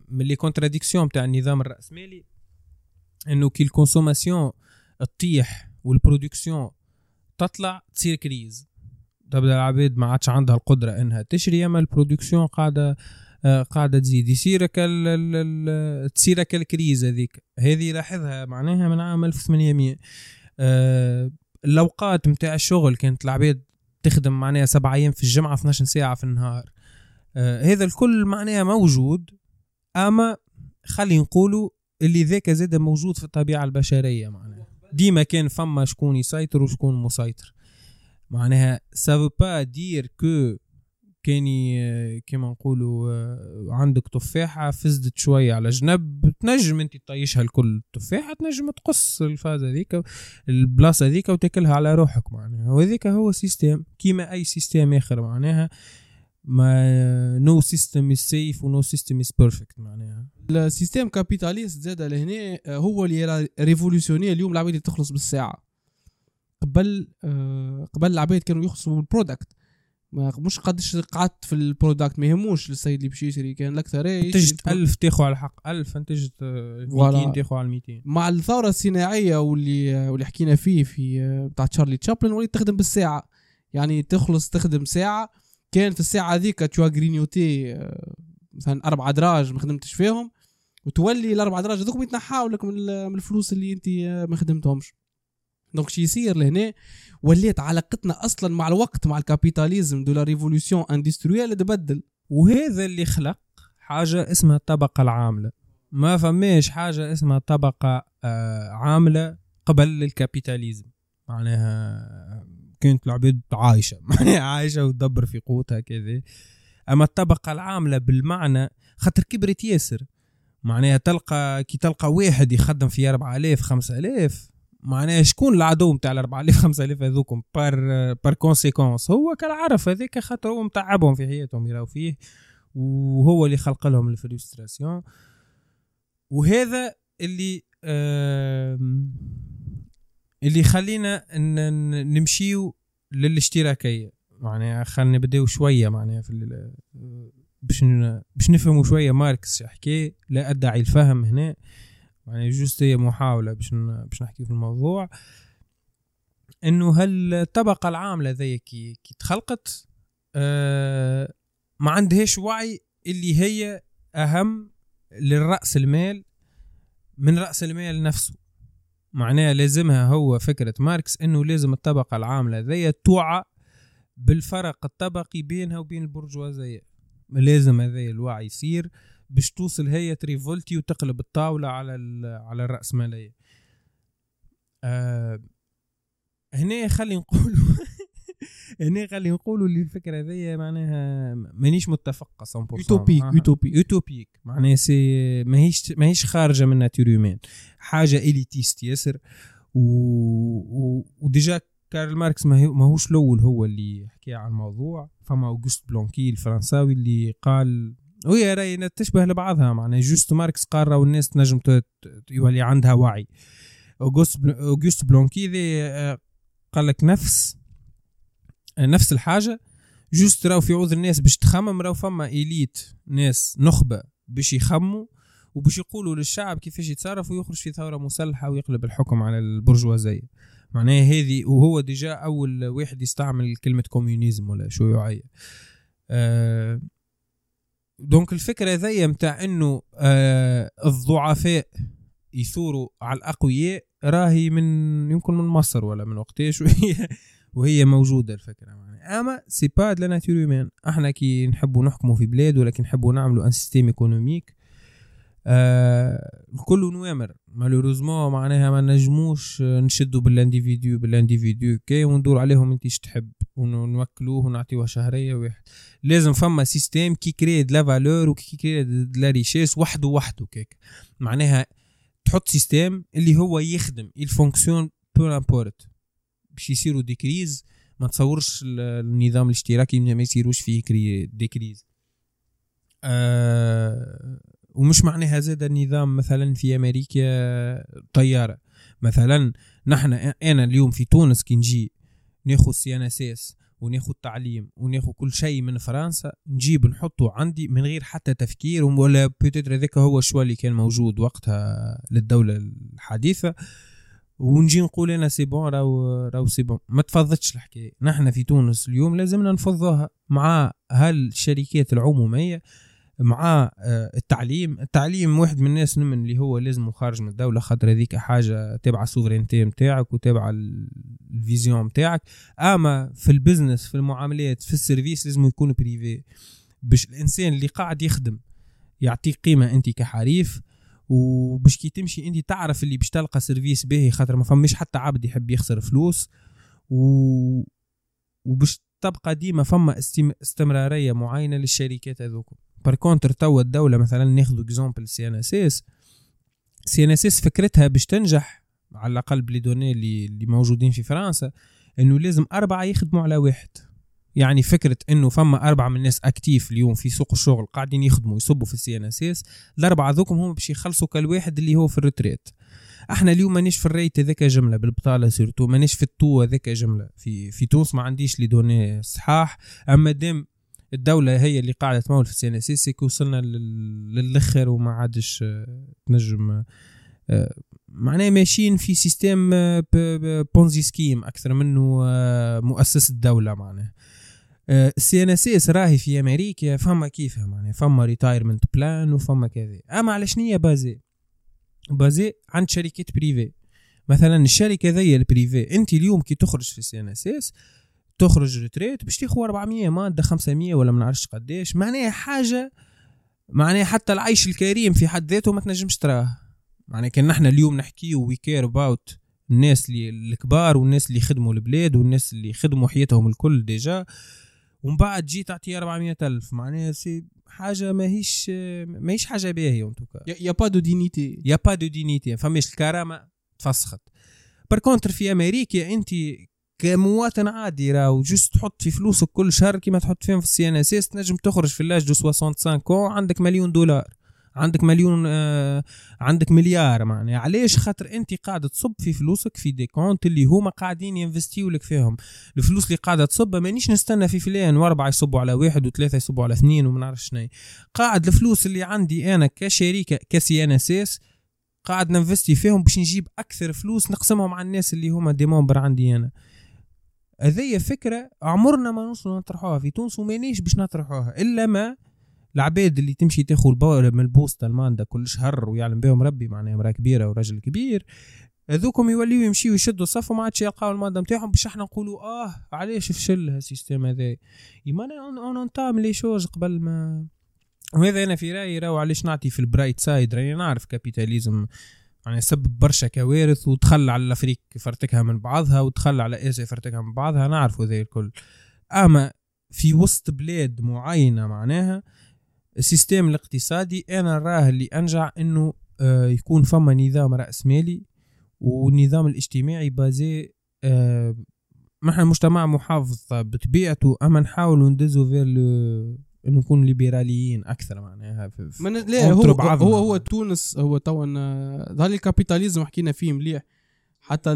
من les contradictions نتاع النظام الرأسمالي إنه كي ال consommation تطيح وال production تطلع تصير crise. تبدا العباد ما عادش عندها القدرة إنها تشري أما ال production قاعدة آه، قاعدة تزيد. يصير تصير ال crise هذيك. هذه لاحظها معناها من عام 1800 آه، الأوقات نتاع الشغل كانت العباد تخدم معناها سبع أيام في الجمعة 12 ساعة في النهار. آه، هذا الكل معناها موجود أما خلي نقولوا اللي ذاك زاد موجود في الطبيعة البشرية معناها. ديما كان فما شكون يسيطر وشكون مسيطر. معناها ça veut pas dire que quand كما نقولوا عندك تفاحة فزدت شوية على جنب تنجم أنت تطيشها الكل. التفاحة تنجم تقص الفاز هذيك البلاصة هذيك وتاكلها على روحك معناها. وهذيك هو système كيما أي système آخر معناها. ما no system is safe و no system is perfect معناها. ال système capitaliste زاد لهنا هو اللي révolutionné اليوم العباد تخلص بالساعة. قبل آه، قبل العباد كانوا يخلصوا بال product مش قدش قعدت في ال product ما يهموش للسيد اللي باش يشري كان الأكثر انتجت 1000 تاخذ على الحق. 1000 انتجت 200 تاخذ على 200 مع الثورة الصناعية واللي واللي حكينا فيه في بتاع تشارلي تشابلن وليت تخدم بالساعة. يعني تخلص تخدم ساعة. كان في الساعة هذيك تشوا grignoté آه، مثلا أربع دراج ما خدمتش فيهم. وتولي الأربع دراج هذوك يتنحاو لك من الفلوس اللي أنت آه، ما خدمتهمش. donc شي يصير لهنا ولات علاقتنا أصلا مع الوقت مع ال capitalisme de la révolution industrielle تبدل وهذا اللي خلق حاجة اسمها الطبقة العاملة. ما فماش حاجة اسمها طبقة آه عاملة قبل ال capitalisme. معناها كانت العباد عايشة. (laughs) معناها عايشة وتدبر في قوتها كذا. أما الطبقة العاملة بالمعنى خاطر كبرت ياسر. معناها تلقى كي تلقى واحد يخدم في 4000 5000 معناها شكون العدو نتاع ال 4000 5000 هذوكم par par conséquence هو كالعرف هذاك خاطر هو متعبهم في حياتهم يراو فيه وهو اللي خلق لهم ال frustration. وهذا اللي آه اللي يخلينا نمشيو للاشتراكية. معناها خلينا نبداو شوية معناها في باش باش نفهموا شوية ماركس حكي لا أدعي الفهم هنا. يعني juste هي محاولة باش باش نحكي في الموضوع. إنه هل الطبقة العاملة ذي كي كي تخلقت آه ما عندهاش وعي اللي هي أهم للرأس المال من رأس المال نفسه. معناها لازمها هو فكرة ماركس إنه لازم الطبقة العاملة ذي توعى بالفرق الطبقي بينها وبين البرجوازية. لازم هذا الوعي يصير. باش توصل هي ت révolter وتقلب الطاولة على على الراسماليه آه هنا خلي نقولوا (laughs) هنا خلي نقولوا اللي الفكرة هذيا معناها مانيش متفقة 100% utopique utopique utopique معناها c'est ماهيش ماهيش خارجة من nature humaine حاجة élitiste ياسر. و... و... و déjà كارل ماركس ما هو- ماهوش الأول هو اللي حكى عن الموضوع. فما اوغست بلونكي الفرنساوي اللي قال وهي راهي تشبه لبعضها معناها juste ماركس قال راهو الناس تنجم يولي عندها وعي. اوغست بلونكي ذي آه، قال لك نفس آه، نفس الحاجة juste راهو في عوض الناس باش تخمم راهو فما élite ناس نخبة باش يخمموا وباش يقولوا للشعب كيفاش يتصرف ويخرج في ثورة مسلحه ويقلب الحكم على البرجوازية. معناها هذه وهو déjà أول واحد يستعمل كلمة communisme ولا شيوعية. آه donc الفكرة ذي متاع إنه آه الضعفاء يثوروا على الأقوياء راهي من يمكن من مصر ولا من وقتاش (laughs) وهي وهي موجودة الفكرة معناها. أما c'est pas la nature humaine إحنا كي نحبوا نحكموا في بلاد ولكن نحبوا نعملوا un système économique آه الكل نوامر malheureusement معناها ما نجموش آه، نشدوا بال individu بال individu. كي وندور عليهم أنت تحب ونوكلوه ونعطيوه شهرية واحد. لازم فما système qui crée de la valeur و qui crée de la richesse وحده وحده كيك معناها تحط système اللي هو يخدم ال fonction peu importe باش يصيروا des crises ما تصورش ال- النظام الاشتراكي ما يصيروش فيه crée des crises آه ومش معناها زاد النظام مثلا في أمريكا طيارة. مثلا نحن أنا اليوم في تونس كي نجي ناخذ CNSS وناخذ تعليم وناخذ كل شيء من فرنسا نجيب نحطه عندي من غير حتى تفكير ولا peut-être هذاك هو ال choix اللي كان موجود وقتها للدولة الحديثة. ونجي نقول أنا c'est bon راهو راهو c'est bon. ما تفضتش الحكاية. نحن في تونس اليوم لازمنا نفضوها مع هالشركات العمومية. مع آه، التعليم. التعليم واحد من الناس نمن اللي هو لازم خارج من الدولة خاطر هذيك حاجة تابعة ال souveraineté نتاعك وتابعة ال- vision نتاعك أما في ال business في المعاملات في ال service لازم يكون privé باش الإنسان اللي قاعد يخدم يعطيك قيمة أنت كحريف وباش كي تمشي أنت تعرف اللي باش تلقى service باهي خاطر ما فماش حتى عبد يحب يخسر فلوس. و... وباش تبقى ديما فما استم... استمرارية معينة للشركات هذوك par contre توا الدولة مثلا ناخذ اكزومبل سي ان اس اس سي ان اس اس فكرتها باش تنجح على الأقل ب les données اللي, اللي موجودين في فرنسا إنه لازم أربعة يخدموا على واحد. يعني فكرة إنه فما أربعة من الناس actifs اليوم في سوق الشغل قاعدين يخدموا يصبوا في ال CNSS الأربعة ذوكم هم باش يخلصوا كل واحد اللي هو في ال retraite. إحنا اليوم مانيش في ال rate هذاك جملة بالبطالة surtout مانيش في ال taux هذاك جملة. في في تونس ما عنديش les données صحاح. أما دام الدولة هي اللي قاعدة تمول في ال CNSS. وصلنا لل- للأخر وما عادش آه، تنجم آه، معناه ماشيين في système آه، Ponzi scheme أكثر منه آه، مؤسسة دولة معناه ال CNSS راهي في أمريكا فما كيفها معناها؟ فما retirement plan وفما كذا. أما على هي basée؟ basée عند شركات privées مثلا الشركة ذي ال privée أنت اليوم كي تخرج في ال CNSS تخرج retraite باش تاخذ 400 mandat 500 ولا ما نعرفش قداش. معناها حاجة معناها حتى العيش الكريم في حد ذاته ما تنجمش تراه معناها كان نحن اليوم نحكيو we care about الناس اللي الكبار والناس اللي يخدموا البلاد والناس اللي يخدموا حياتهم الكل déjà. ومن بعد جي تعطيه 400 ألف. معناها c'est حاجة ماهيش ماهيش حاجة باهية en tout cas y a pas de dignité y a pas de dignité فماش الكرامة تفسخت. par contre في أمريكا انت كمواطن عادي راهو juste تحط في فلوسك كل شهر كيما تحط فيهم في ال CNSS تنجم تخرج في l'âge de 65 كون عندك مليون دولار. عندك مليون آه عندك مليار معناها. علاش؟ خاطر أنت قاعد تصب في فلوسك في des comptes اللي هما قاعدين ينفستيو لك فيهم. الفلوس اللي قاعدة تصب مانيش نستنى في فلان واربعة يصبوا على واحد وثلاثة يصبوا على اثنين وما نعرفش شنو. قاعد الفلوس اللي عندي أنا كشركه كسي إن إس إس قاعد ننفستي فيهم باش نجيب أكثر فلوس نقسمهم على الناس اللي هما دي عندي أنا. هذيا فكرة عمرنا ما نوصلوا نطرحوها في تونس ومانيش باش نطرحوها إلا ما العباد اللي تمشي تاخذ من البوسطة ال mandat كل شهر ويعلم بهم ربي معناها امرأة كبيرة وراجل كبير هذوكم يوليو يمشيو يشدوا الصف وما عادش يلقاو ال mandat نتاعهم باش إحنا نقولوا آه علاش فشل ال système هذا. يما on on les choses قبل ما وهذا أنا في رأيي راهو علاش نعطي في ال bright side راني نعرف capitalisme يعني سبب برشا كوارث وتخلى على الأفريق فرتكها من بعضها وتخلى على اسيا فرتكها من بعضها نعرفوا ذي الكل. أما في وسط بلاد معينة معناها ال système الاقتصادي أنا نراه اللي أنجع إنه آه، يكون فما نظام راسمالي والنظام الاجتماعي basé آه، ما إحنا مجتمع محافظ بطبيعته أما نحاولوا ندزوا vers إنه نكون ليبراليين أكثر معناها في من لا هو هو هو تونس هو توا ظهر ال capitalisme حكينا فيه مليح. حتى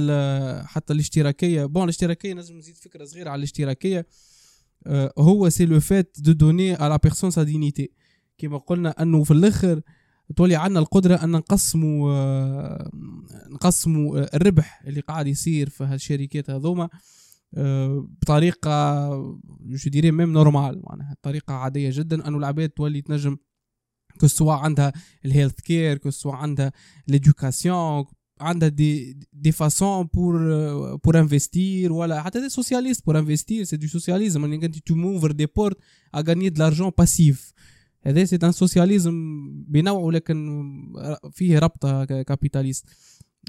حتى الاشتراكية. bon الاشتراكية لازم نزيد فكرة صغيرة على الاشتراكية. آه، هو c'est le fait de donner à la personne sa dignité كما قلنا أنه في الآخر تولي عندنا القدرة أن نقسموا آه، نقسموا آه، الربح اللي قاعد يصير في هالشركات هذوما. بطريقة je dirais même normale. معناها طريقة عادية جدا. انه العباد تولي تنجم que ce soit عندها ال health care que ce soit عندها l'éducation عندها des des façons pour pour investir ولا حتى des socialistes pour investir c'est du socialisme انك انت تو موفر des portes à gagner de l'argent passif هذا c'est un socialisme بنوعه لكن فيه ربطة capitaliste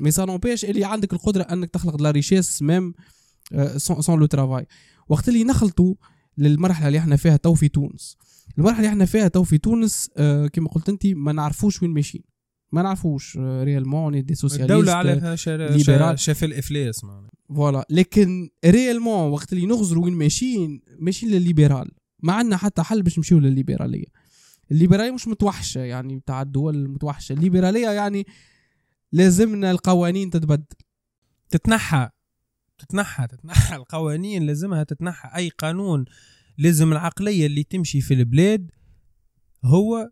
mais ça n'empêche اللي عندك القدرة أنك تخلق la richesse même. sans le travail وقت اللي نخلطوا للمرحلة اللي إحنا فيها تو في تونس. المرحلة اللي إحنا فيها تو في تونس uh, كما قلت انت ما نعرفوش وين ماشيين. ما نعرفوش réellement des socialistes الدولة على libérale شاف الإفلاس voilà لكن réellement وقت اللي نغزروا وين ماشيين ماشيين للليبرال ما عندنا حتى حل باش نمشيو للليبراليه الليبرالية مش متوحشة يعني بتاع الدول المتوحشة. الليبرالية يعني لازمنا القوانين تتبدل. تتنحى. تتنحى تتنحى القوانين لازمها تتنحى. أي قانون لازم العقلية اللي تمشي في البلاد هو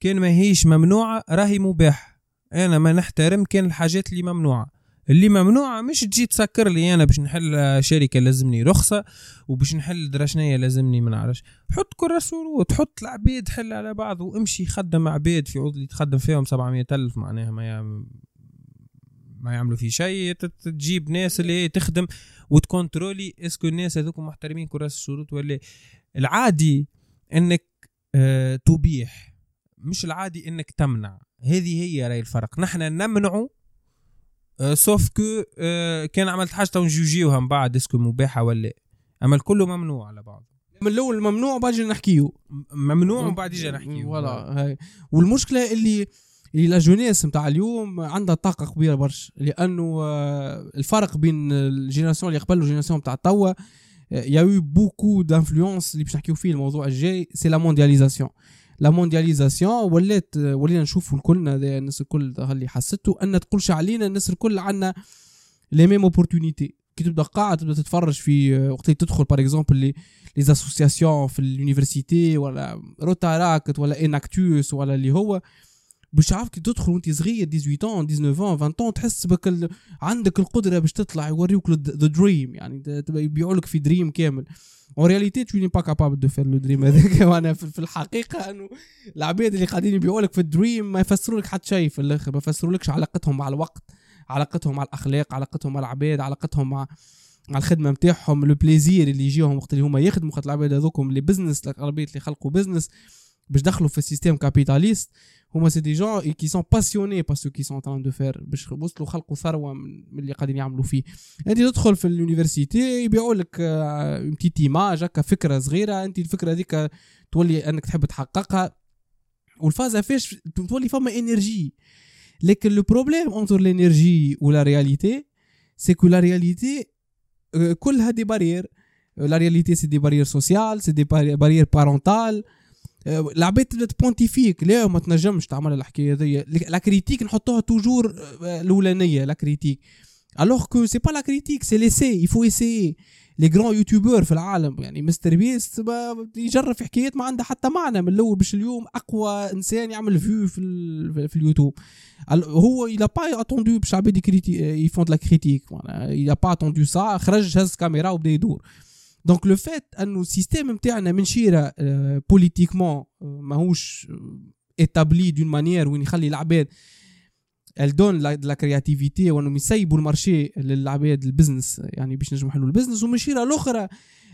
كان ما هيش ممنوعة راهي مباح. أنا ما نحترم كان الحاجات اللي ممنوعة. اللي ممنوعة مش تجي تسكر لي أنا باش نحل شركة لازمني رخصة وباش نحل دراشنية لازمني ما نعرفش. حط كراسي وتحط العبيد حل على بعض وامشي خدم عبيد في عضلي تخدم فيهم سبعمية ألف معناها ما ما يعملوا في شيء تجيب ناس اللي تخدم وت contrôler est-ce que الناس هذوك محترمين كراس الشروط ولا العادي إنك آه تبيح مش العادي إنك تمنع. هذه هي رأي الفرق. نحن نمنعه آه sauf que آه كان عملت حاجة ونجوجيوها من بعد est-ce que مباحة ولا. أما الكل ممنوع على بعض. من الأول ممنوع وبعد نحكيه ممنوع وبعد جينا نحكيه ولا هاي. والمشكلة اللي اللي la jeunesse نتاع اليوم عندها طاقة كبيرة برشا لأنه آه، الفرق بين ال génération اللي قبل وال génération نتاع توا y a eu beaucoup d'influence اللي باش نحكيو فيه الموضوع الجاي c'est la mondialisation la mondialisation ولات ولينا نشوفوا الكل الناس الكل اللي حسيته أن تقولش علينا الناس الكل عندنا les mêmes opportunités كي تبدا قاعد تبدا تتفرج في وقت اللي تدخل par exemple les les associations في ال université ولا Rotaract ولا Enactus ولا اللي هو. باش تعرف كي تدخل وانت صغير 18 19 20 تحس بك عندك القدرة باش تطلع يوريوك the dream يعني يبيعوا لك في dream كامل. en réalité tu n'es pas capable de faire le dream هذاك. وأنا في الحقيقة أنه العباد اللي قاعدين يبيعوا لك في ال dream ما يفسروا لك حتى شيء في الآخر. ما يفسروا لكش علاقتهم مع الوقت علاقتهم مع الأخلاق علاقتهم مع العباد علاقتهم مع مع الخدمة نتاعهم le plaisir اللي يجيهم وقت اللي هما يخدموا. خاطر العباد هذوكم اللي business الأغلبية اللي خلقوا business باش دخلوا في ال système capitaliste هما c'est des gens qui sont passionnés par ce qu'ils sont en train de faire باش وصلوا خلقوا ثروة من اللي قاعدين يعملوا فيه. أنت تدخل في ال université يبيعوا لك une petite image هكا فكرة صغيرة. أنت الفكرة هذيك تولي أنك تحب تحققها. والفازه فيش تولي فما energy. لكن le problème entre l'énergie و la réalité c'est que la réalité كلها des barrières la réalité c'est des barrières sociales c'est des barrières parentales العباد تبدا تبونتيفيك لا ما تنجمش تعمل الحكاية هذيا. la critique نحطوها toujours الأولانية la critique alors que c'est pas la critique c'est laisser il faut essayer les grands youtubeurs في العالم يعني مستر بيست يجرب في حكايات ما عندها حتى معنى من الأول باش اليوم أقوى إنسان يعمل vues في, في اليوتيوب. هو a pas attendu باش عباد ils font la critique a pas attendu ça خرج هز كاميرا وبدأ يدور. donc le fait انه ال système نتاعنا من شيره politiquement ماهوش établi d'une manière وين يخلي العباد dans la créativité وانهم يسيبوا ال marché للعباد ال business يعني باش نجموا يحلوا ال business ومن شيره الأخرى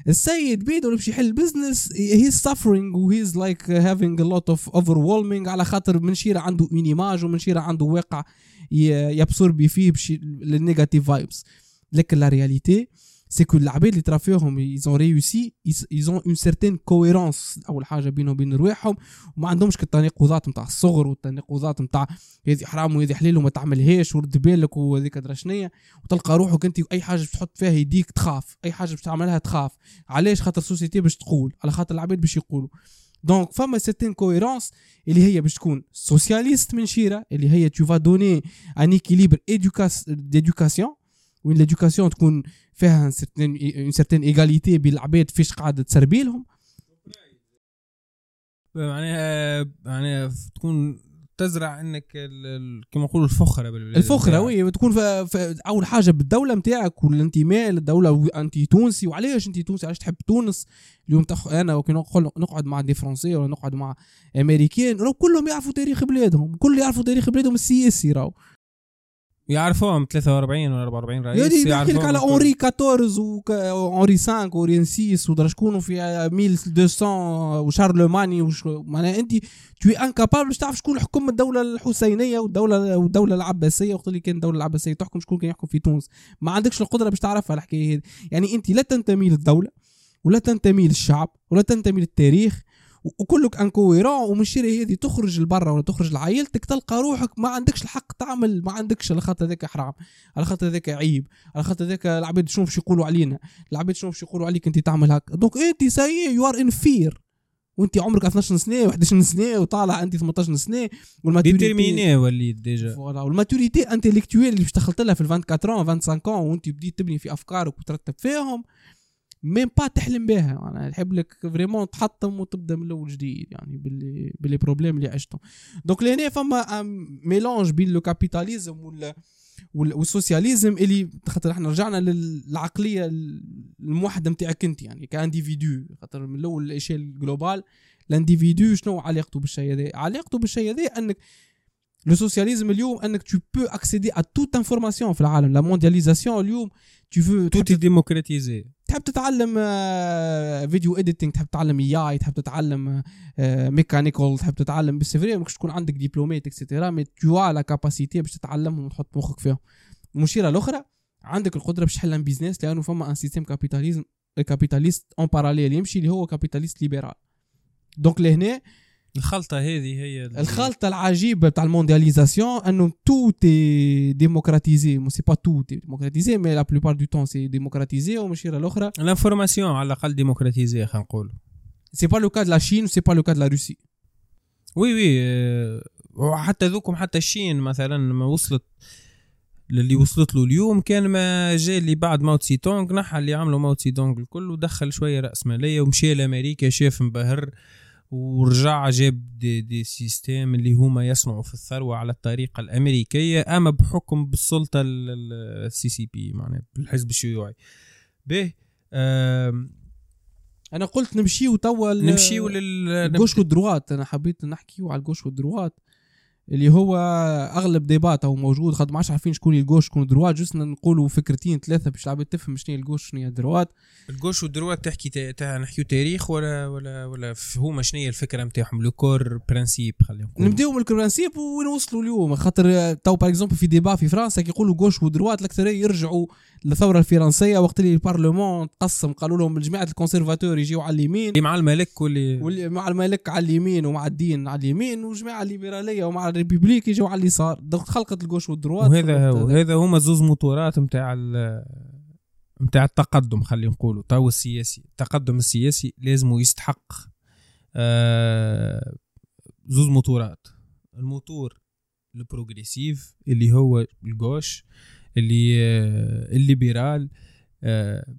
السيد بيدو باش يحل ال business he's suffering و he's like having a lot of offer على خاطر من شيره عنده une image ومن شيره عنده واقع يبصر بي فيه لل negative vibes لكن la réalité c'est que العباد اللي ترى فيهم ils ont réussi ils ont une certaine cohérence أول حاجة بينهم وبين رواحهم وما عندهمش التناقضات نتاع الصغر والتناقضات نتاع هذه حرام وهذه حلال وما تعملهاش ورد بالك وهذيك درا شنيا وتلقى روحك أنت اي حاجة باش تحط فيها يديك تخاف أي حاجة باش تعملها تخاف. علاش؟ خاطر ال société باش تقول على خاطر العباد باش يقولوا. donc فما certaine cohérence اللي هي باش تكون socialiste من شيرة اللي هي tu vas donner un équilibre d'éducation وين l'éducation تكون فيها une certaine égalité بين العباد فيش قاعدة تسربي لهم. معناها معناها تكون تزرع إنك كما نقولوا الفخرة الفخرة oui تكون أول حاجة بالدولة نتاعك والانتماء للدولة انت تونسي. وعلاش انت تونسي؟ علاش تحب تونس؟ اليوم تخ... أنا وكي نقعد مع des Français ولا نقعد مع امريكان كلهم يعرفوا تاريخ بلادهم. كل يعرفوا تاريخ بلادهم السياسي راهو. يعرفوهم 43 ولا 44 رئيس يدي يحكي لك على اونري 14 واونري 5 واونري 6 ودرا شكون في 1200 وشارلماني وش معناها أنت t'es incapable باش تعرف شكون حكم الدولة الحسينية والدولة والدولة العباسية وقت اللي كان الدولة العباسية تحكم شكون كان يحكم في تونس. ما عندكش القدرة باش تعرفها الحكاية هذه. يعني أنت لا تنتمي للدولة ولا تنتمي للشعب ولا تنتمي للتاريخ وكلك incohérent الشيء هذه تخرج لبرا ولا تخرج لعائلتك تلقى روحك ما عندكش الحق تعمل ما عندكش على خاطر ذاك حرام على خاطر ذاك عيب على خاطر ذاك العباد شنو باش يقولوا علينا العباد شنو باش يقولوا عليك أنت تعمل هكا. donc أنت see you are in fear وأنت عمرك 12 سنة و11 سنة وطالع أنت 18 سنة وال maturité déterminée وليت déjà voilà وال maturité intellectuelle اللي باش دخلت لها في ال 24 25 وأنت بديت تبني في أفكارك وترتب فيهم. même pas تحلم بها. أنا نحب لك vraiment تحطم وتبدأ من الأول جديد يعني باللي ب les problèmes اللي عشتهم donc لهنا فما mélange بين le capitalisme ولا وال socialisme اللي خاطر إحنا رجعنا للعقلية الموحدة نتاعك أنت يعني qu'individu. خاطر من الأول الإشياء ال global ال individu شنو علاقته بالشيء هذا؟ علاقته بالشيء هذا أنك le socialisme اليوم انك tu peux accéder à toute information في العالم. la mondialisation اليوم tout, faut tout démocratiser تحب تتعلم video editing تحب تتعلم AI تحب تتعلم mechanical تحب تتعلم. بس vrai مش تكون عندك دبلومات et cetera mais t'as la capacité باش تتعلمهم وتحط مخك فيهم. ومن شيرة اخرى عندك القدرة باش تحل business لأنه فما un système capitalisme capitaliste en parallèle يمشي اللي هو capitaliste libéral donc لهنا الخلطة هذه هي الخلطة العجيبة بتاع ال mondialisation أنه tout est démocratisé mais c'est pas tout est démocratisé mais la plupart du temps c'est démocratisé ومن شيرة اخرى l'information على الاقل démocratisée خلينا نقول c'est pas le cas de la Chine c'est pas le cas de la Russie oui oui وحتى ذوكم حتى ال Chine مثلا ما وصلت اللي وصلت له اليوم كان ما جاء اللي بعد ماو تسي تونغ نحى اللي عملوا ماو تسي تونغ الكل ودخل شوية رأسمالية ومشى لأمريكا شاف انبهر ورجع جاب des, des systèmes اللي هما يصنعوا في الثروة على الطريقة الأمريكية أما بحكم بالسلطة السي سي بي معناها بالحزب الشيوعي. به أنا قلت نمشيو توا نمشيو لل ال gauche وال droite. أنا حبيت نحكيو على ال gauche وال droite. اللي هو أغلب débat où موجود خاطر ما عارفين شكون ال gauche شكون ال droite juste نقولوا فكرتين ثلاثة باش العباد تفهم شنو هي ال gauche شنو هي ال droite. ال gauche وال droite تحكي تاع نحكيو تاريخ ولا ولا ولا هما شنو هي الفكرة نتاعهم leur principe خلينا نقول نبداو من ال principe وين وصلوا اليوم. خاطر توا par exemple في débat في فرنسا كيقولوا gauche و droite الأكثرية يرجعوا للثورة الفرنسية. وقت اللي ال parlement تقسم قالوا لهم جماعة ال conservateurs يجيو على اليمين. مع الملك واللي واللي مع الملك على اليمين ومع الدين على اليمين وجماعه الليبرالية ومع ال république يجيو على اليسار. donc تخلقت ال gauche وال droite. وهذا وهذا هما زوز moteurات نتاع نتاع التقدم خلينا نقولوا. توا السياسي. التقدم السياسي لازم يستحق آه زوز moteurات. ال moteur ال progressif اللي هو ال gauche اللي آه ال libéral آه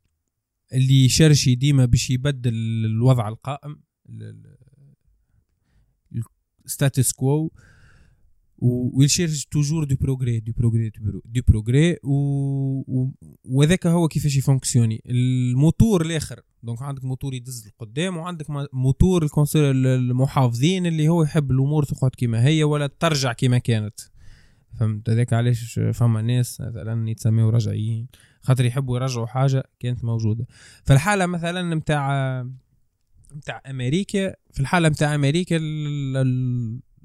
اللي يشيرشي ديما باش يبدل الوضع القائم ال status quo ويشيرش toujours du progrès du progrès du progrès وهذاك هو كيفاش يفونكسيوني الموتور الآخر donc عندك موتور يدز لقدام وعندك موتور المحافظين اللي هو يحب الأمور تقعد كما هي ولا ترجع كما كانت. فهمت؟ هذاك علاش فما ناس مثلا يتسميو رجعيين. خاطر يحبوا يرجعوا حاجة كانت موجودة. فالحاله مثلا نتاع نتاع أمريكا في الحالة نتاع أمريكا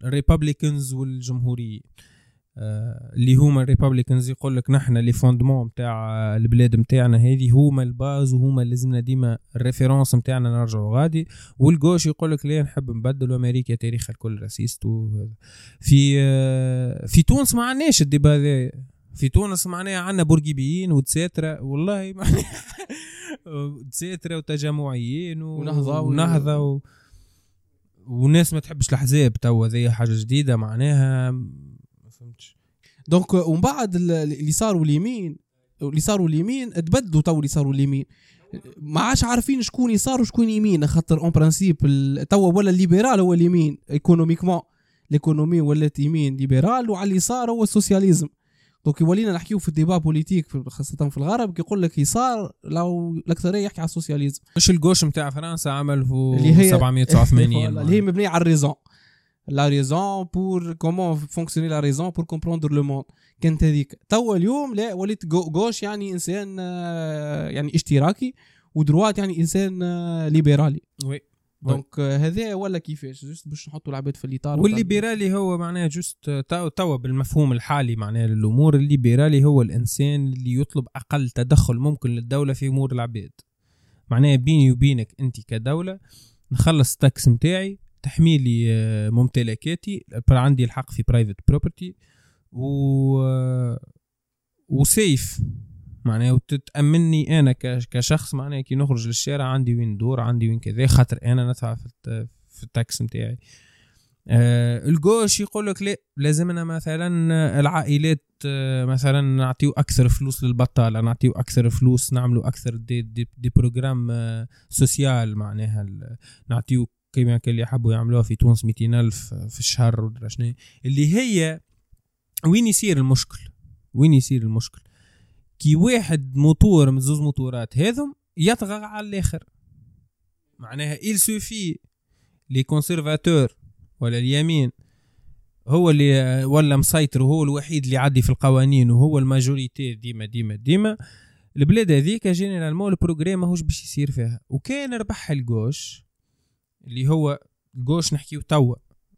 ال Republicans والجمهوريين آه، اللي هما ال Republicans يقول لك نحن les fondements نتاع البلاد نتاعنا هذه هما ال base وهما لازمنا ديما ال référence نتاعنا نرجعوا غادي. وال gauche يقول لك لا نحب نبدل وامريكا تاريخها الكل raciste في آه، في تونس ما عندناش ال débat هذا. في تونس معناها عندنا بورقيبيين وتساترة. والله معناها (laughs) تساترة وتجمعيين ونهضة ونهضة و... وناس ما تحبش الأحزاب توا هذه حاجة جديدة معناها ما فهمتش. donc ومن بعد ال- اليسار واليمين اليسار واليمين تبدلوا توا اليسار واليمين ما عادش عارفين شكون يسار وشكون يمين خاطر en principe توا ولا ال libéral هو اليمين économiquement l'économie ولات يمين libéral وعلى اليسار هو ال socialisme. donc ولينا نحكيو في ال débat politique خاصة في الغرب كيقول لك يسار لو الأكثرية يحكي على ال socialisme. مش ال gauche نتاع فرنسا عمل في اللي هي- 789 (laughs) اللي هي مبنية على ال raison. la raison pour comment fonctionner la raison pour comprendre le monde كانت هذيك. توا اليوم لا وليت gau- gauche يعني إنسان آه، يعني اشتراكي و droite يعني إنسان آه، ليبرالي. oui. donc آه، هذا ولا كيفاش؟ juste باش نحطوا العباد في الإطار والليبرالي هو معناها juste توا توا بالمفهوم الحالي معناها للأمور الليبرالي هو الإنسان اللي يطلب أقل تدخل ممكن للدولة في أمور العباد. معناها بيني وبينك أنت كدولة نخلص ال taxes نتاعي تحمي لي آه، ممتلكاتي عندي الحق في private property و و safe معناها وتتأمني أنا كشخص معناها كي نخرج للشارع عندي وين ندور عندي وين كذا خاطر أنا ندفع في الت- في ال taxes نتاعي. آه ال gauche يقول لك لا لازمنا مثلا آه، العائلات آه مثلا نعطيو أكثر فلوس للبطالة نعطيو أكثر فلوس نعملوا أكثر des, des, des programmes آه sociaux معناها نعطيو كيما اللي يحبوا يعملوها في تونس 200 ألف في الشهر ولا شنو. اللي هي وين يصير المشكل؟ وين يصير المشكل؟ كي واحد موتور من زوز moteurات هذم يطغى على الآخر. معناها il suffit les conservateurs ولا اليمين هو اللي ولا مسيطر وهو الوحيد اللي يعدي في القوانين وهو ال majorité ديما ديما ديما. البلاد هذيك généralement ال progrès ماهوش باش يصير فيها. وكان ربح ال gauche اللي هو ال gauche نحكيو توا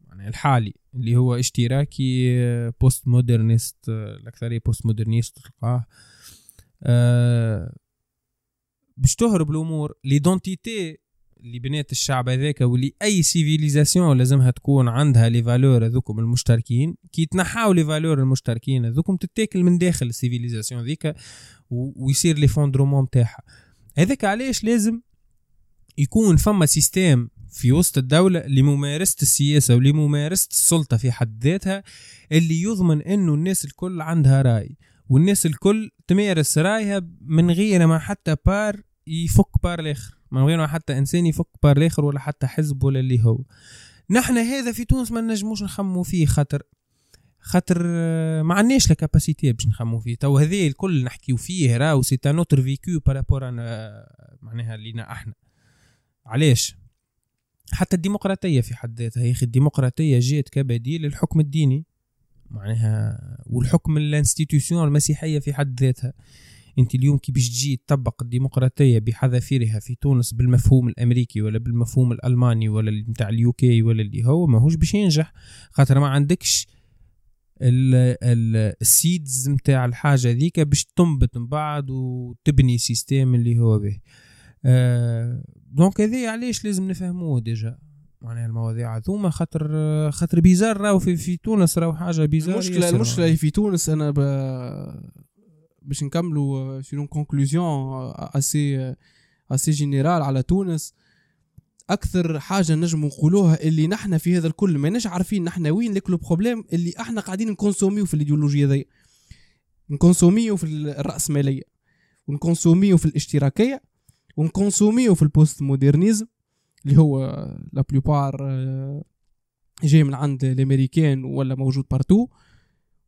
يعني الحالي اللي هو اشتراكي postmoderniste الأكثرية postmoderniste تلقاه آه، باش تهرب الأمور l'identité اللي بنات الشعب هذاك واللي أي civilisation لازمها تكون عندها لي فالور هذوكم المشتركين. كي تنحاو les valeurs المشتركين هذوكم تتاكل من داخل ال civilisation ذيك ويصير l'effondrement نتاعها هذاك علاش لازم يكون فما système في وسط الدولة لممارسة السياسة ولممارسة السلطة في حد ذاتها اللي يضمن إنه الناس الكل عندها رأي والناس الكل تمارس رايها من غير ما حتى بار يفك بار الآخر. من غير ما حتى إنسان يفك بار الآخر ولا حتى حزب ولا اللي هو. نحن هذا في تونس ما نجموش نخمو فيه خاطر خاطر آه، ما عندناش لا capacité باش نخمو فيه. تو هذا الكل نحكيو فيه راهو c'est un autre vécu par rapport معناها لينا إحنا. علاش؟ حتى الديمقراطية في حد ذاتها يا أخي. الديمقراطية جات كبديل للحكم الديني. معناها والحكم ال institution المسيحية في حد ذاتها. أنت اليوم كي باش تجي تطبق الديمقراطية بحذافيرها في تونس بالمفهوم الأمريكي ولا بالمفهوم الألماني ولا نتاع ال UK ولا اللي هو ماهوش باش ينجح. خاطر ما عندكش ال- ال- ال seeds نتاع الحاجة ذيك باش تنبت من بعد وتبني système اللي هو به. آه donc هذه علاش لازم نفهموه déjà؟ معناها المواضيع. هذوما خاطر خاطر بيزار راهو في, في تونس راهو حاجة bizarre المشكلة. المشكلة في تونس أنا ب... باش نكملوا sur une conclusion assez assez générale على تونس. أكثر حاجة نجم نقولوها اللي نحن في هذا الكل ماناش عارفين نحن وين لك le problème اللي إحنا قاعدين نكونسوميو في الايديولوجيا ذي نكونسوميو في الرأسمالية ونكونسوميو في الاشتراكية ونكونسوميو في ال post-modernisme اللي هو la plupart جاي من عند الأمريكان ولا موجود partout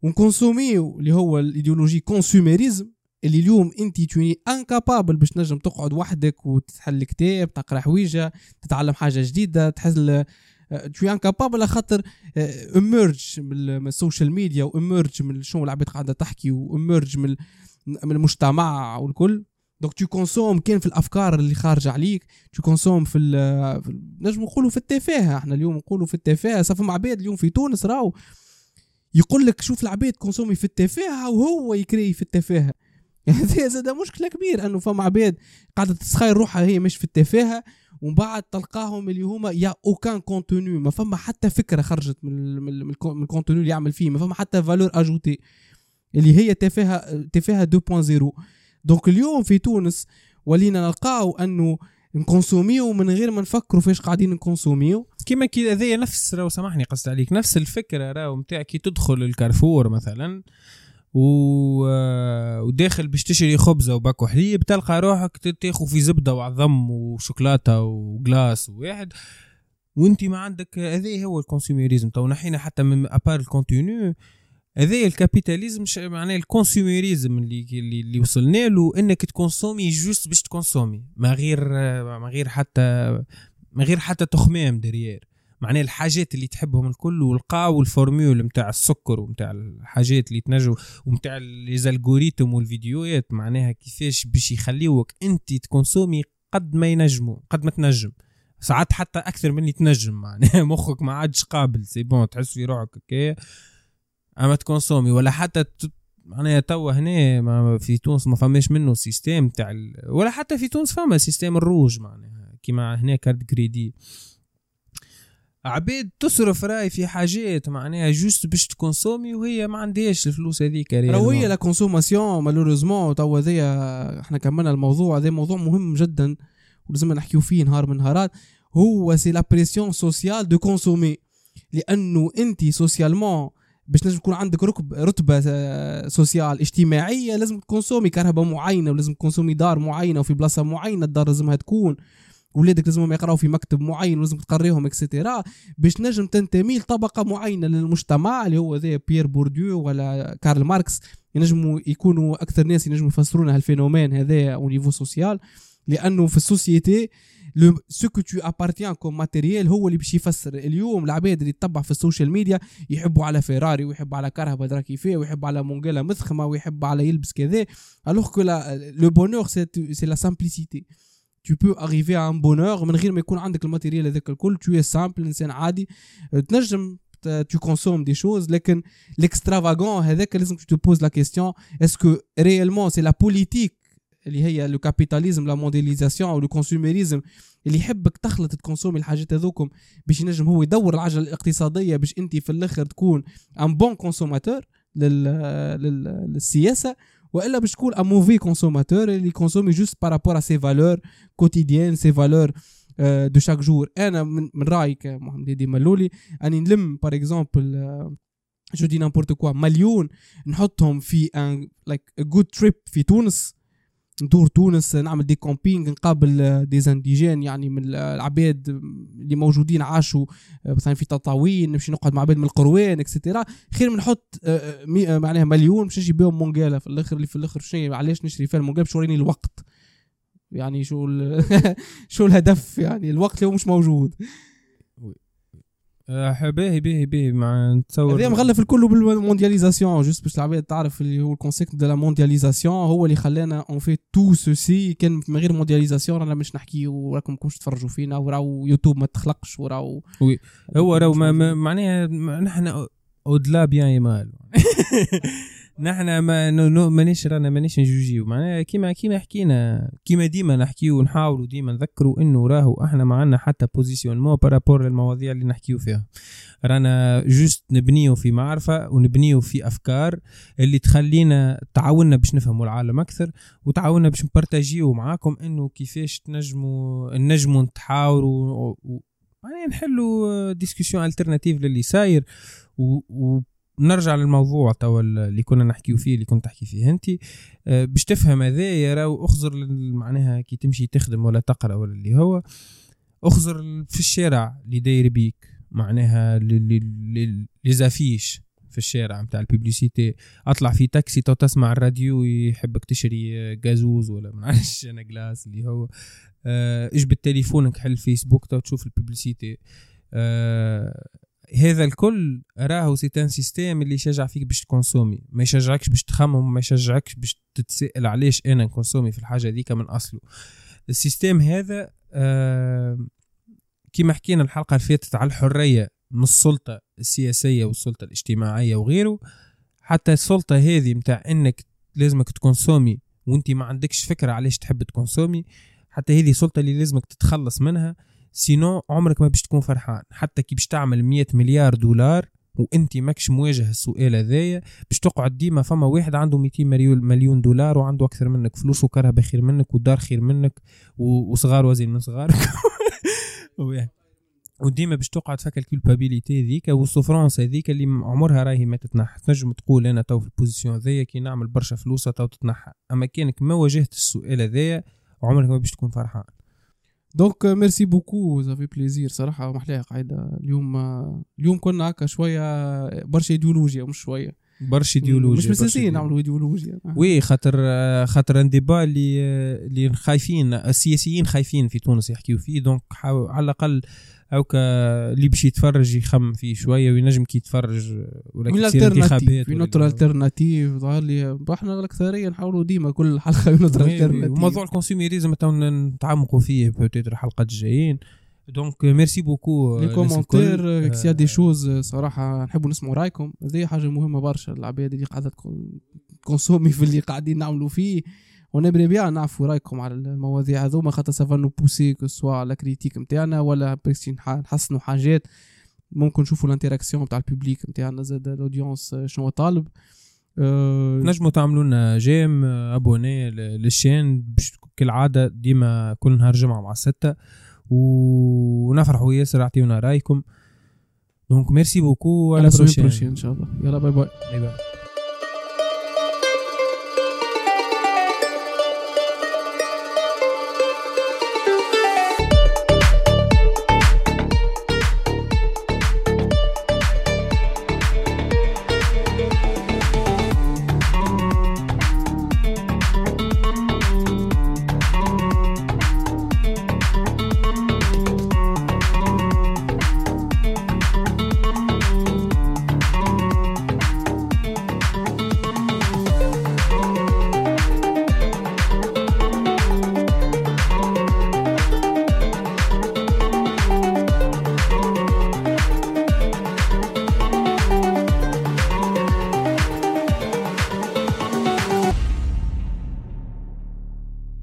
ونكونسوميو اللي هو ال idéologie consumérisme اللي اليوم أنت tu es incapable باش نجم تقعد وحدك وتحل كتاب تقرأ حويجة تتعلم حاجة جديدة تحل تشوي incapable خاطر immergé من ال social media و immergé من شنو العباد قاعدة تحكي و immergé من من المجتمع والكل. donc tu consommes كان في الأفكار اللي خارجة عليك. tu consommes في, في نجم نقولوا في التفاهه إحنا اليوم نقولوا في التفاهه صافي مع عباد اليوم في تونس راهو. يقول لك شوف العباد كونسومي في التفاهه وهو يكري في التفاهه (laughs) هذا زاد مشكلة كبير إنه فما عباد قاعدة تسخير روحها هي مش في التفاهه ومن بعد تلقاهم اللي هما y a aucun contenu ما فما حتى فكرة خرجت من من من ال contenu اللي يعمل فيه. ما فما حتى valeur ajoutée اللي هي تفاهه تفاهه 2.0 donc اليوم في تونس ولينا نلقاو أنه نكونسوميو من غير ما نفكروا فاش قاعدين نكونسوميو. كيما كي هذايا نفس راهو سامحني قصد عليك نفس الفكرة راهو نتاع كي تدخل الكارفور مثلا و... وداخل باش تشري خبزة وباكو حليب تلقى روحك تاخذ في زبدة وعظم وشوكولاتة و glace واحد. وانت ما عندك هذا هو ال consumérisme تو نحينا حتى من à part ال contenu هذا ال capitalisme معناه ال consumérisme اللي اللي, وصلنا له إنك تكونسومي juste باش تكونسومي ما غير ما غير حتى ما غير حتى تخمام derrière. معناه الحاجات اللي تحبهم الكل ولقاو ال formule نتاع السكر ونتاع الحاجات اللي تنجو ونتاع les algorithmes والفيديوهات معناها كيفاش باش يخليوك أنت تكونسومي قد ما ينجموا قد ما تنجم. ساعات حتى أكثر من اللي تنجم معناها (laughs) مخك ما عادش قابل سي بون تحس في روحك هكايا اما تكونسومي ولا حتى معناها توا هنا في تونس ما فماش منه سيستم تاع ولا حتى في تونس فما سيستم الروج معناها كيما هنا كارد كريدي عبيد تصرف رأي في حاجات معناها جوست باش تكونسومي وهي ما عندهاش الفلوس هذيك راهو هي لا consommation malheureusement توا هذايا إحنا كملنا الموضوع هذا موضوع مهم جدا ولازم نحكيو فيه نهار من نهارات. هو c'est la pression sociale de consommer لأنه انت socialement باش نجم يكون عندك ركب رتبة sociale اجتماعية لازم تكونسومي كرهبة معينة ولازم تكونسومي دار معينة وفي بلاصة معينة الدار لازمها تكون ولادك لازم يقراوا في مكتب معين ولازم تقريهم et cetera باش نجم تنتمي لطبقة معينة للمجتمع اللي هو زي بيير بورديو ولا كارل ماركس ينجموا يكونوا أكثر ناس ينجموا يفسرون هال phénomène هذا au niveau social لأنه في ال société ce que tu appartiens comme matériel هو اللي باش يفسر. اليوم العباد اللي تتبع في ال social media يحبوا على فيراري ويحبوا على كرهبة درا كيفاه ويحبوا على منقالة مثخمه ويحبوا على يلبس كذا. alors que le bonheur c'est la simplicité tu peux arriver à un bonheur من غير ما يكون عندك ال matériel هذاك الكل. Tu es simple إنسان عادي. تنجم tu consommes des choses لكن l'extravagant هذاك لازم tu te poses la question est-ce que réellement c'est la politique اللي هي le capitalisme la mondialisation ou le consumérisme اللي يحبك تخلط تكونسومي الحاجات هذوكم باش ينجم هو يدور العجلة الاقتصادية باش انت في الآخر تكون un bon consommateur للسياسة وإلا باش تكون un mauvais consommateur اللي consomme juste par rapport à ses valeurs quotidiennes ses valeurs دو شاك جور أنا من, من رايك محمد ديدي ملولي أني نلم بار اكزومبل جو دي نامبورت كوا مليون نحطهم في ان لايك جود تريب في تونس ندور تونس نعمل دي كومبينغ نقابل دي زانديجين يعني من العباد اللي موجودين عاشوا مثلا في تطاوين نمشي نقعد مع عباد من القروان اكسترا خير من نحط معناها مليون باش نجي بهم مونجالا في الآخر اللي في الآخر شنو علاش نشري فيها المونجالا باش يوريني الوقت؟ يعني شو (laughs) شو الهدف؟ يعني الوقت اللي هو مش موجود. آه، باهي باهي باهي مع نتصور. هذا مغلف الكل بال mondialisation. juste باش العباد تعرف اللي هو ال concept de la mondialisation هو اللي خلانا on fait tout ceci كان من غير mondialisation رانا مش نحكيو وراكم كنتش تفرجوا فينا وراو يوتيوب ما تخلقش وراو oui. هو راهو معناها نحن au-delà bien et mal (laughs) نحن ما مانيش رانا مانيش نجوجيو. معناها كيما كيما حكينا كيما ديما نحكيو ونحاولوا ديما نذكروا إنه راهو إحنا ما عندنا حتى position par rapport للمواضيع اللي نحكيو فيها. رانا juste نبنيو في معرفة ونبنيو في أفكار اللي تخلينا تعاوننا باش نفهموا العالم أكثر وتعاوننا باش نبارتاجيو معاكم إنه كيفاش تنجموا نجموا نتحاوروا يعني نحلوا discussion alternative للي ساير و نرجع للموضوع توا اللي كنا نحكيو فيه اللي كنت تحكي فيه. انت آه، باش تفهم هذايا راهو أخزر معناها كي تمشي تخدم ولا تقرأ ولا اللي هو أخزر في الشارع اللي داير بيك معناها لي في الشارع نتاع ال publicité أطلع في تاكسي تو تسمع الراديو يحبك تشري جازوز ولا ما نعرفش (laughs) أنا glace اللي هو. آه، إجبد تليفونك حل فيسبوك تو تشوف ال publicité أه هذا الكل راهو c'est un système اللي يشجع فيك باش تكونسومي. ما يشجعكش باش تخمم ما يشجعكش باش تتسائل علاش أنا نكونسومي في الحاجة ذيك من أصله. ال système هذا آه كيما حكينا الحلقة اللي فاتت على الحرية من السلطة السياسية والسلطة الاجتماعية وغيره حتى السلطة هذه متاع إنك لازمك تكونسومي وأنت ما عندكش فكرة علاش تحب تكونسومي حتى هذه سلطة اللي لازمك تتخلص منها sinon عمرك ما باش تكون فرحان. حتى كي باش تعمل 100 مليار دولار وانت ماكش مواجه السؤال هذايا باش تقعد ديما فما واحد عنده 200 مليون دولار وعنده أكثر منك فلوس وكرهبه خير منك ودار خير منك وصغار وزين من صغارك. (laughs) وديما باش تقعد فيك ال culpabilité ذيك وال souffrance هذيك اللي عمرها راهي ما تتنحى تنجم تقول أنا تو في ال position هذيا كي نعمل برشا فلوس تو تتنحى. أما كانك ما واجهت السؤال هذايا عمرك ما باش تكون فرحان. donc merci beaucoup ça fait plaisir صراحة محلاها قاعدة. اليوم اليوم كنا هكا شوية برشا إيديولوجيا مش شوية. برشا إيديولوجيا مش مساسين نعملوا إيديولوجيا. oui خاطر خاطر un débat اللي اللي خايفين السياسيين خايفين في تونس يحكيو فيه. donc على الأقل هاكا اللي باش يتفرج يخم فيه شوية وينجم كي يتفرج ولا كي انتخابات في une autre alternative ظهر لي إحنا الأكثرية نحاولوا ديما كل حلقة une autre alternative وموضوع ال consumerism نتعمقوا فيه peut-être الحلقات الجايين. donc merci beaucoup les commentaires c'est des choses صراحة نحبوا نسمعوا رأيكم. هذه حاجة مهمة برشا العباد اللي قاعدة تكونسومي في اللي قاعدين نعملوا فيه. و on aimerait bien نعرفوا رأيكم على المواضيع هذوما خاطر ça va nous pousser soit على critique نتاعنا ولا باش نحسنوا حاجات. ممكن نشوفوا ال interaction نتاع ال public نتاعنا زاد ال audience شنو طالب. أه نجموا تعملوا لنا j'aime abonner لل chaîne كالعادة ديما كل نهار جمعة مع ستة. ونفرحوا ياسر اعطيونا رأيكم. donc merci beaucoup à la prochaine إن شاء الله. يلا bye bye bye bye